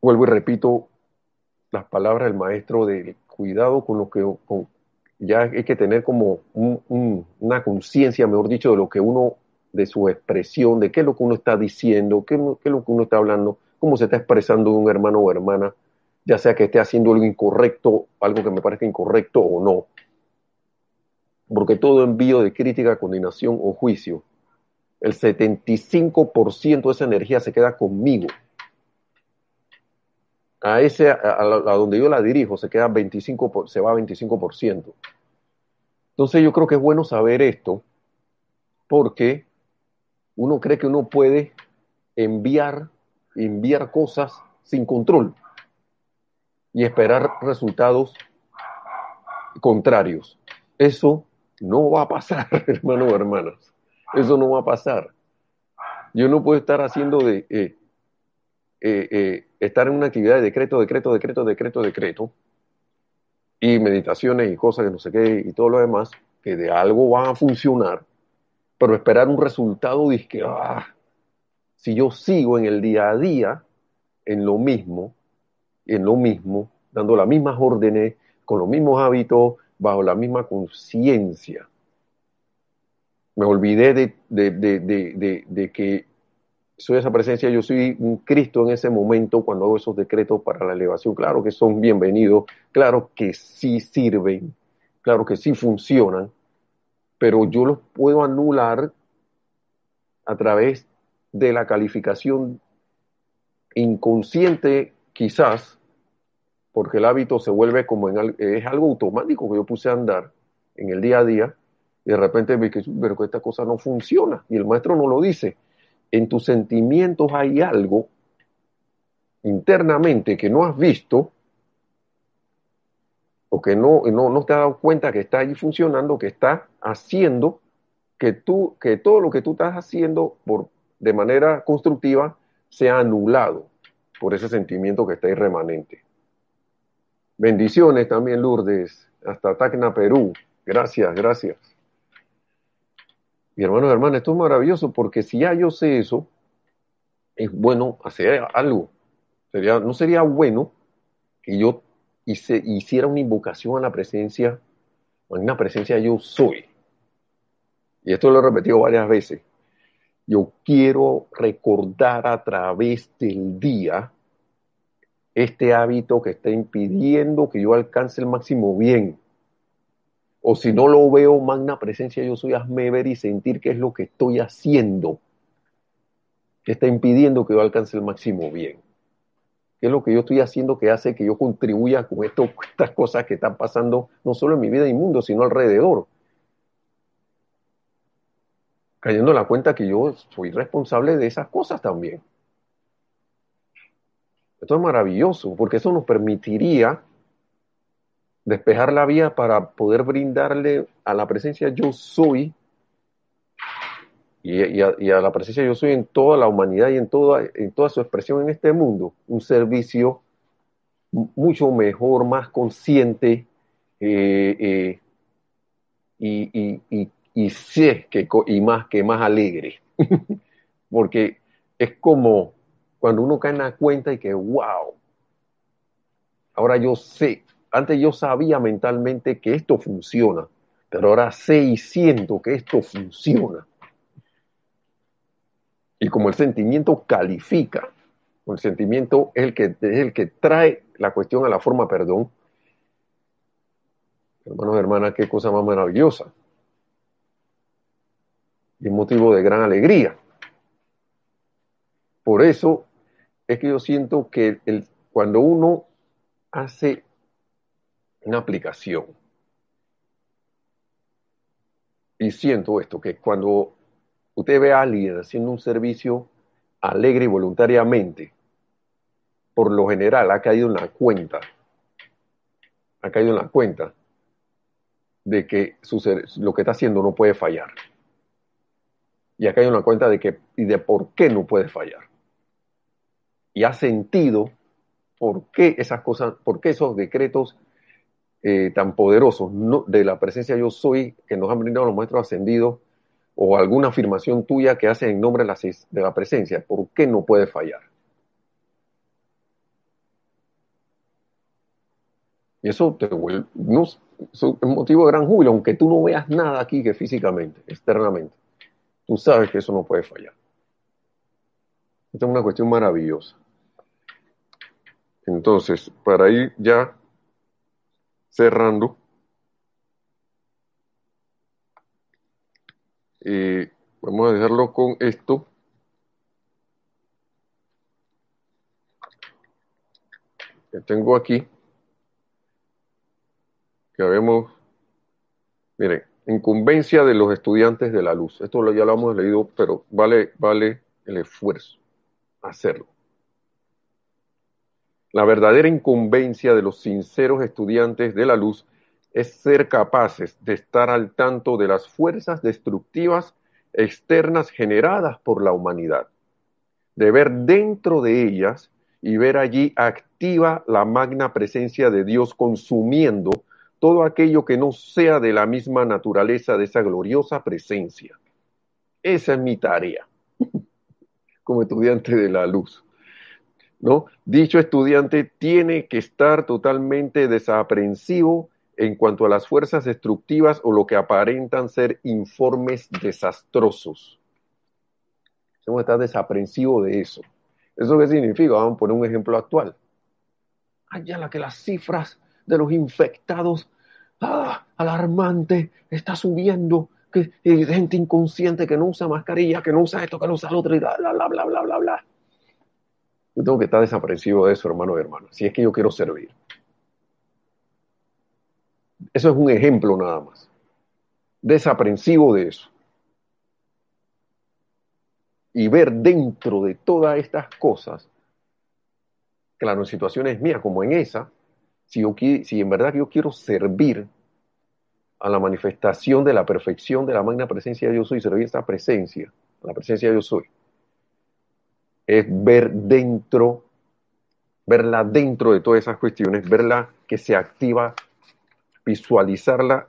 vuelvo y repito las palabras del maestro de cuidado con lo que con, ya hay que tener como una conciencia, mejor dicho, de lo que uno, de su expresión, de qué es lo que uno está diciendo, qué, qué es lo que uno está hablando, cómo se está expresando un hermano o hermana, ya sea que esté haciendo algo incorrecto, algo que me parezca incorrecto o no. Porque todo envío de crítica, condenación o juicio, el 75% de esa energía se queda conmigo. A ese, a, donde yo la dirijo, se queda 25, se va a 25%. Entonces yo creo que es bueno saber esto, porque uno cree que uno puede enviar, enviar cosas sin control y esperar resultados contrarios. Eso no va a pasar, hermanos o hermanas. Eso no va a pasar. Yo no puedo estar haciendo de eh, eh, eh, estar en una actividad de decreto, decreto, decreto, decreto, decreto, y meditaciones y cosas que no sé qué y todo lo demás, que de algo van a funcionar, pero esperar un resultado de que, ah, si yo sigo en el día a día, en lo mismo, en lo mismo, dando las mismas órdenes, con los mismos hábitos, bajo la misma conciencia. Me olvidé de, que soy esa presencia, yo soy un Cristo en ese momento cuando hago esos decretos para la elevación. Claro que son bienvenidos, claro que sí sirven, claro que sí funcionan, pero yo los puedo anular a través de la calificación inconsciente quizás, porque el hábito se vuelve como en es algo automático que yo puse a andar en el día a día, y de repente me que esta cosa no funciona, y el maestro no lo dice. En tus sentimientos hay algo internamente que no has visto, o que no, no, no te has dado cuenta que está ahí funcionando, que está haciendo que, tú, que todo lo que tú estás haciendo por, de manera constructiva sea anulado por ese sentimiento que está ahí remanente. Bendiciones también, Lourdes, hasta Tacna, Perú. Gracias, gracias. Mi hermano y hermana, esto es maravilloso porque si ya yo sé eso, es bueno hacer algo. Sería, no sería bueno que yo hice, hiciera una invocación a la presencia, a una presencia yo soy. Y esto lo he repetido varias veces. Yo quiero recordar a través del día este hábito que está impidiendo que yo alcance el máximo bien. O si no lo veo, magna presencia, yo soy, hazme ver y sentir qué es lo que estoy haciendo que está impidiendo que yo alcance el máximo bien. ¿Qué es lo que yo estoy haciendo que hace que yo contribuya con esto, estas cosas que están pasando no solo en mi vida y mundo, sino alrededor? cayendo en la cuenta que yo soy responsable de esas cosas también. Esto es maravilloso, porque eso nos permitiría despejar la vía para poder brindarle a la presencia yo soy y, a, la presencia yo soy en toda la humanidad y en toda, en toda su expresión en este mundo, un servicio mucho mejor, más consciente eh, eh, y, y, y sé que y más que más alegre. Porque es como cuando uno cae en la cuenta y que, wow, ahora yo sé, antes yo sabía mentalmente que esto funciona, pero ahora sé y siento que esto funciona. Y como el sentimiento califica, el sentimiento es el que, es el que trae la cuestión a la forma perdón, hermanos y hermanas, qué cosa más maravillosa y motivo de gran alegría. Por eso es que yo siento que el, cuando uno hace una aplicación, y siento esto, que cuando usted ve a alguien haciendo un servicio alegre y voluntariamente, por lo general ha caído en la cuenta, ha caído en la cuenta de que lo que está haciendo no puede fallar. Y acá hay una cuenta de que y de por qué no puede fallar. Y ha sentido por qué esas cosas, por qué esos decretos eh, tan poderosos de la presencia yo soy que nos han brindado los maestros ascendidos o alguna afirmación tuya que hace en nombre de la, de la presencia, ¿por qué no puede fallar? Y eso te vuelve, no, es un motivo de gran júbilo, aunque tú no veas nada aquí que físicamente, externamente. Tú sabes que eso no puede fallar. Esta es una cuestión maravillosa. Entonces, para ir ya cerrando, eh, vamos a dejarlo con esto. que tengo aquí que vemos, miren, incumbencia de los estudiantes de la luz. Esto ya lo hemos leído, pero vale, vale el esfuerzo hacerlo. La verdadera incumbencia de los sinceros estudiantes de la luz es ser capaces de estar al tanto de las fuerzas destructivas externas generadas por la humanidad, de ver dentro de ellas y ver allí activa la magna presencia de Dios consumiendo todo aquello que no sea de la misma naturaleza de esa gloriosa presencia. Esa es mi tarea como estudiante de la luz. ¿No? Dicho estudiante tiene que estar totalmente desaprensivo en cuanto a las fuerzas destructivas o lo que aparentan ser informes desastrosos. Tengo que estar desaprensivo de eso. ¿Eso qué significa? Vamos a poner un ejemplo actual. Allá la que las cifras de los infectados, ¡ah! alarmante, está subiendo, que hay gente inconsciente que no usa mascarilla, que no usa esto, que no usa lo otro, y bla, bla, bla, bla, bla, bla. Yo tengo que estar desaprensivo de eso, hermano y hermano, si es que yo quiero servir. Eso es un ejemplo nada más. Desaprensivo de eso. Y ver dentro de todas estas cosas, claro, en situaciones mías como en esa, si, yo, en verdad yo quiero servir a la manifestación de la perfección de la magna presencia de Dios soy, servir esta presencia, la presencia de Dios soy, es ver dentro, verla dentro de todas esas cuestiones, verla que se activa, visualizarla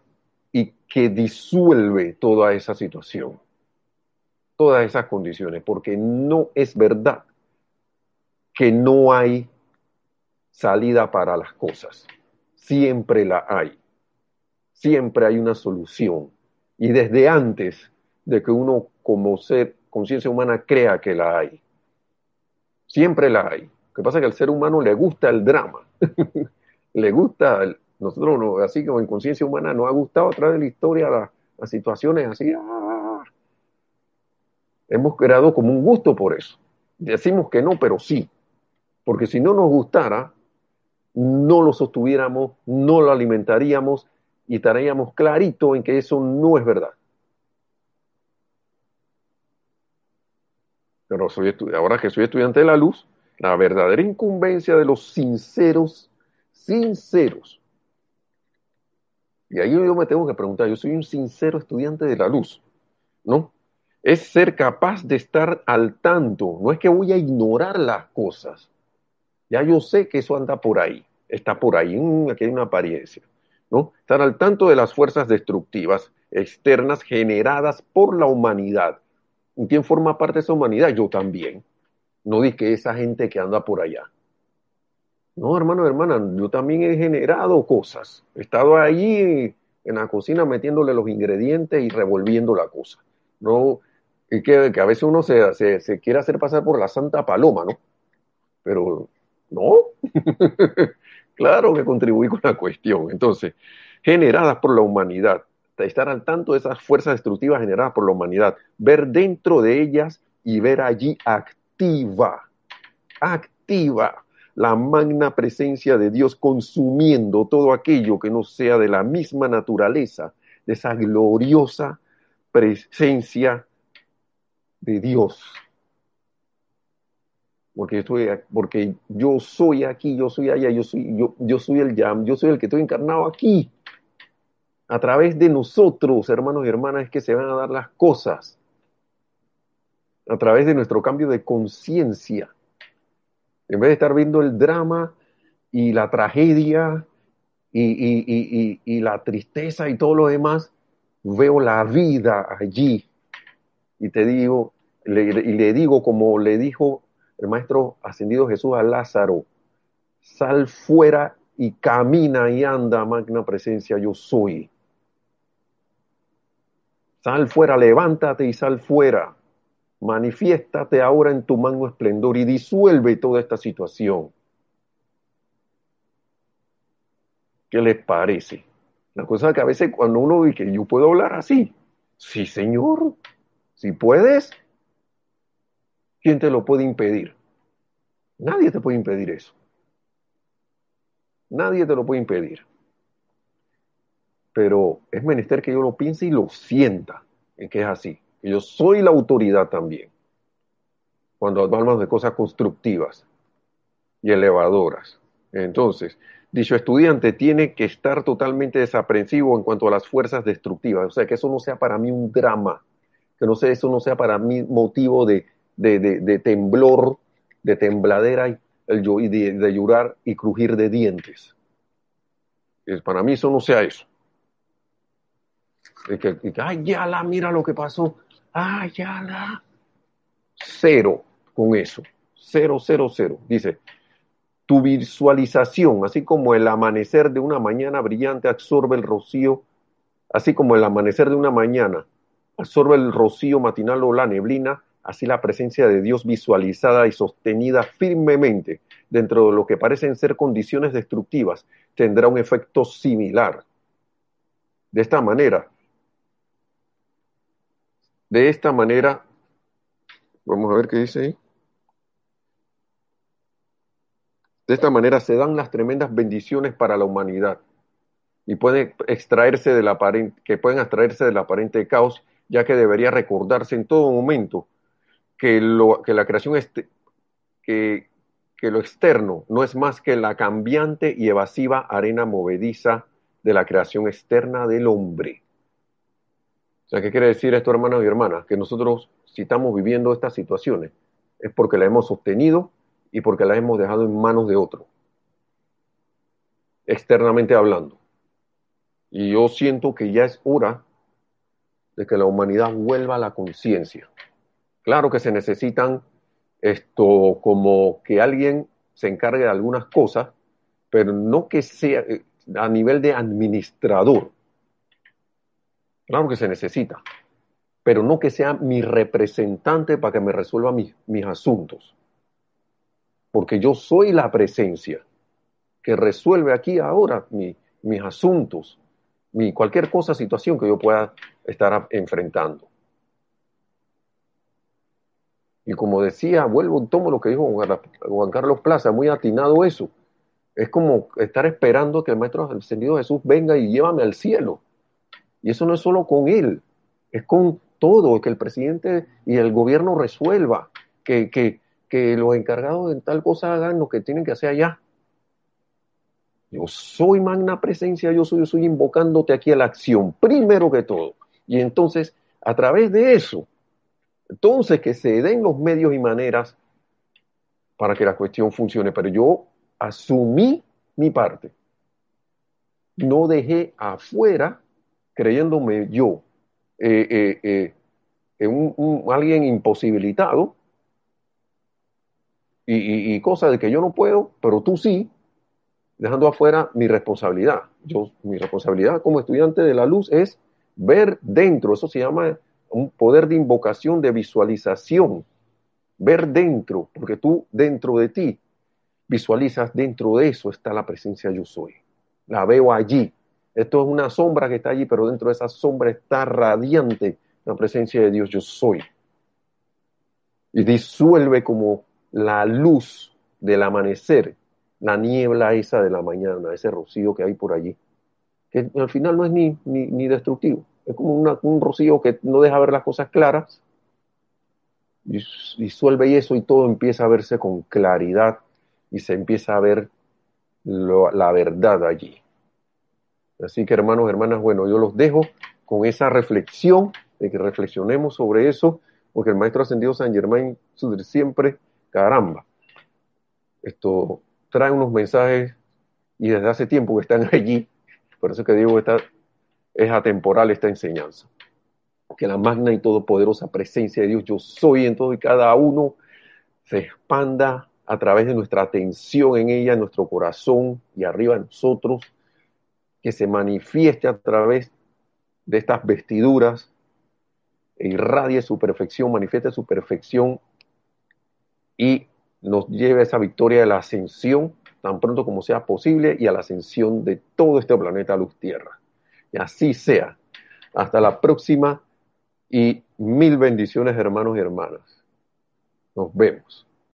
y que disuelve toda esa situación, todas esas condiciones, porque no es verdad que no hay salida para las cosas. Siempre la hay. Siempre hay una solución. Y desde antes de que uno como ser, conciencia humana, crea que la hay. Siempre la hay. Lo que pasa es que al ser humano le gusta el drama. le gusta, nosotros, así como en conciencia humana, nos ha gustado a través de la historia las, situaciones así. ¡ah! Hemos creado como un gusto por eso. Decimos que no, pero sí. Porque si no nos gustara, no lo sostuviéramos, no lo alimentaríamos y estaríamos clarito en que eso no es verdad. Pero soy ahora que soy estudiante de la luz, la verdadera incumbencia de los sinceros, sinceros. Y ahí yo me tengo que preguntar, yo soy un sincero estudiante de la luz, ¿no? Es ser capaz de estar al tanto, no es que voy a ignorar las cosas, ya yo sé que eso anda por ahí, está por ahí, aquí hay una apariencia. ¿no? Estar al tanto de las fuerzas destructivas externas generadas por la humanidad. ¿Y quién forma parte de esa humanidad? Yo también. No di que esa gente que anda por allá. No, hermano, hermana, yo también he generado cosas. He estado ahí en la cocina metiéndole los ingredientes y revolviendo la cosa. No, y que, a veces uno se, se, se quiere hacer pasar por la santa paloma, ¿no? Pero no, claro que contribuí con la cuestión. Entonces, generadas por la humanidad, estar al tanto de esas fuerzas destructivas generadas por la humanidad, ver dentro de ellas y ver allí activa, activa la magna presencia de Dios consumiendo todo aquello que no sea de la misma naturaleza, de esa gloriosa presencia de Dios porque yo, porque yo soy aquí, yo soy allá, yo soy, yo, yo soy el Yam, yo soy el que estoy encarnado aquí. A través de nosotros, hermanos y hermanas, es que se van a dar las cosas. A través de nuestro cambio de conciencia. En vez de estar viendo el drama y la tragedia y, la tristeza y todo lo demás, veo la vida allí. Y te digo, y le digo como le dijo el Maestro Ascendido Jesús a Lázaro, sal fuera y camina y anda, magna presencia, yo soy. Sal fuera, levántate y sal fuera. Manifiéstate ahora en tu mano esplendor y disuelve toda esta situación. ¿Qué les parece? La cosa es que a veces cuando uno dice, yo puedo hablar así, sí señor, si puedes, ¿quién te lo puede impedir? Nadie te puede impedir eso. Nadie te lo puede impedir. Pero es menester que yo lo piense y lo sienta, en que es así. Yo soy la autoridad también. Cuando hablamos de cosas constructivas y elevadoras. Entonces, dicho estudiante tiene que estar totalmente desaprensivo en cuanto a las fuerzas destructivas. O sea, que eso no sea para mí un drama, que no sea, eso no sea para mí motivo de, temblor, de tembladera y, de, llorar y crujir de dientes. Para mí eso no sea eso. Y que, ay, ya la, mira lo que pasó. Ay, ya la. Cero con eso. Cero, cero, cero. Dice, tu visualización, así como el amanecer de una mañana brillante absorbe el rocío, así como el amanecer de una mañana absorbe el rocío matinal o la neblina, así la presencia de Dios visualizada y sostenida firmemente dentro de lo que parecen ser condiciones destructivas tendrá un efecto similar. De esta manera, de esta manera, vamos a ver qué dice ahí. De esta manera se dan las tremendas bendiciones para la humanidad y pueden extraerse del aparente, que pueden extraerse del aparente caos, ya que debería recordarse en todo momento que, lo, que la creación este, que, que lo externo no es más que la cambiante y evasiva arena movediza de la creación externa del hombre. Sea, ¿qué quiere decir esto, hermanos y hermanas? Que nosotros, si estamos viviendo estas situaciones, es porque la hemos sostenido y porque la hemos dejado en manos de otro, externamente hablando. Y yo siento que ya es hora de que la humanidad vuelva a la conciencia. Claro que se necesitan esto como que alguien se encargue de algunas cosas, pero no que sea eh, a nivel de administrador. Claro que se necesita, pero no que sea mi representante para que me resuelva mis, mis asuntos porque yo soy la presencia que resuelve aquí ahora mis asuntos, mi, cualquier cosa, situación que yo pueda estar enfrentando. Y como decía, vuelvo, tomo lo que dijo Juan Carlos Plaza, muy atinado eso. Es como estar esperando que el Maestro Ascendido Jesús venga y llévame al cielo. Y eso no es solo con él, es con todo, que el presidente y el gobierno resuelva, que, que, que los encargados de tal cosa hagan lo que tienen que hacer allá. Yo soy magna presencia, yo soy, yo soy invocándote aquí a la acción, primero que todo. Y entonces, a través de eso, entonces que se den los medios y maneras para que la cuestión funcione. Pero yo asumí mi parte. No dejé afuera, creyéndome yo, eh, eh, eh, un, alguien imposibilitado, y, cosas de que yo no puedo, pero tú sí, dejando afuera mi responsabilidad. Yo, mi responsabilidad como estudiante de la luz es ver dentro, eso se llama un poder de invocación, de visualización, ver dentro, porque tú dentro de ti visualizas, dentro de eso está la presencia yo soy. La veo allí. Esto es una sombra que está allí, pero dentro de esa sombra está radiante la presencia de Dios yo soy. Y disuelve como la luz del amanecer, la niebla esa de la mañana, ese rocío que hay por allí, que al final no es ni, ni, destructivo, es como un rocío que no deja ver las cosas claras, disuelve eso y todo empieza a verse con claridad y se empieza a ver la verdad allí. Así que hermanos, hermanas, bueno, yo los dejo con esa reflexión, de que reflexionemos sobre eso, porque el Maestro Ascendido San Germain siempre caramba, esto trae unos mensajes y desde hace tiempo que están allí. Por eso que digo, esta, es atemporal esta enseñanza. Que la magna y todopoderosa presencia de Dios, yo soy en todo y cada uno, se expanda a través de nuestra atención en ella, en nuestro corazón y arriba en nosotros, que se manifieste a través de estas vestiduras e irradie su perfección, manifieste su perfección y nos lleve a esa victoria de la ascensión tan pronto como sea posible y a la ascensión de todo este planeta Luz Tierra. Y así sea. Hasta la próxima y mil bendiciones hermanos y hermanas. Nos vemos.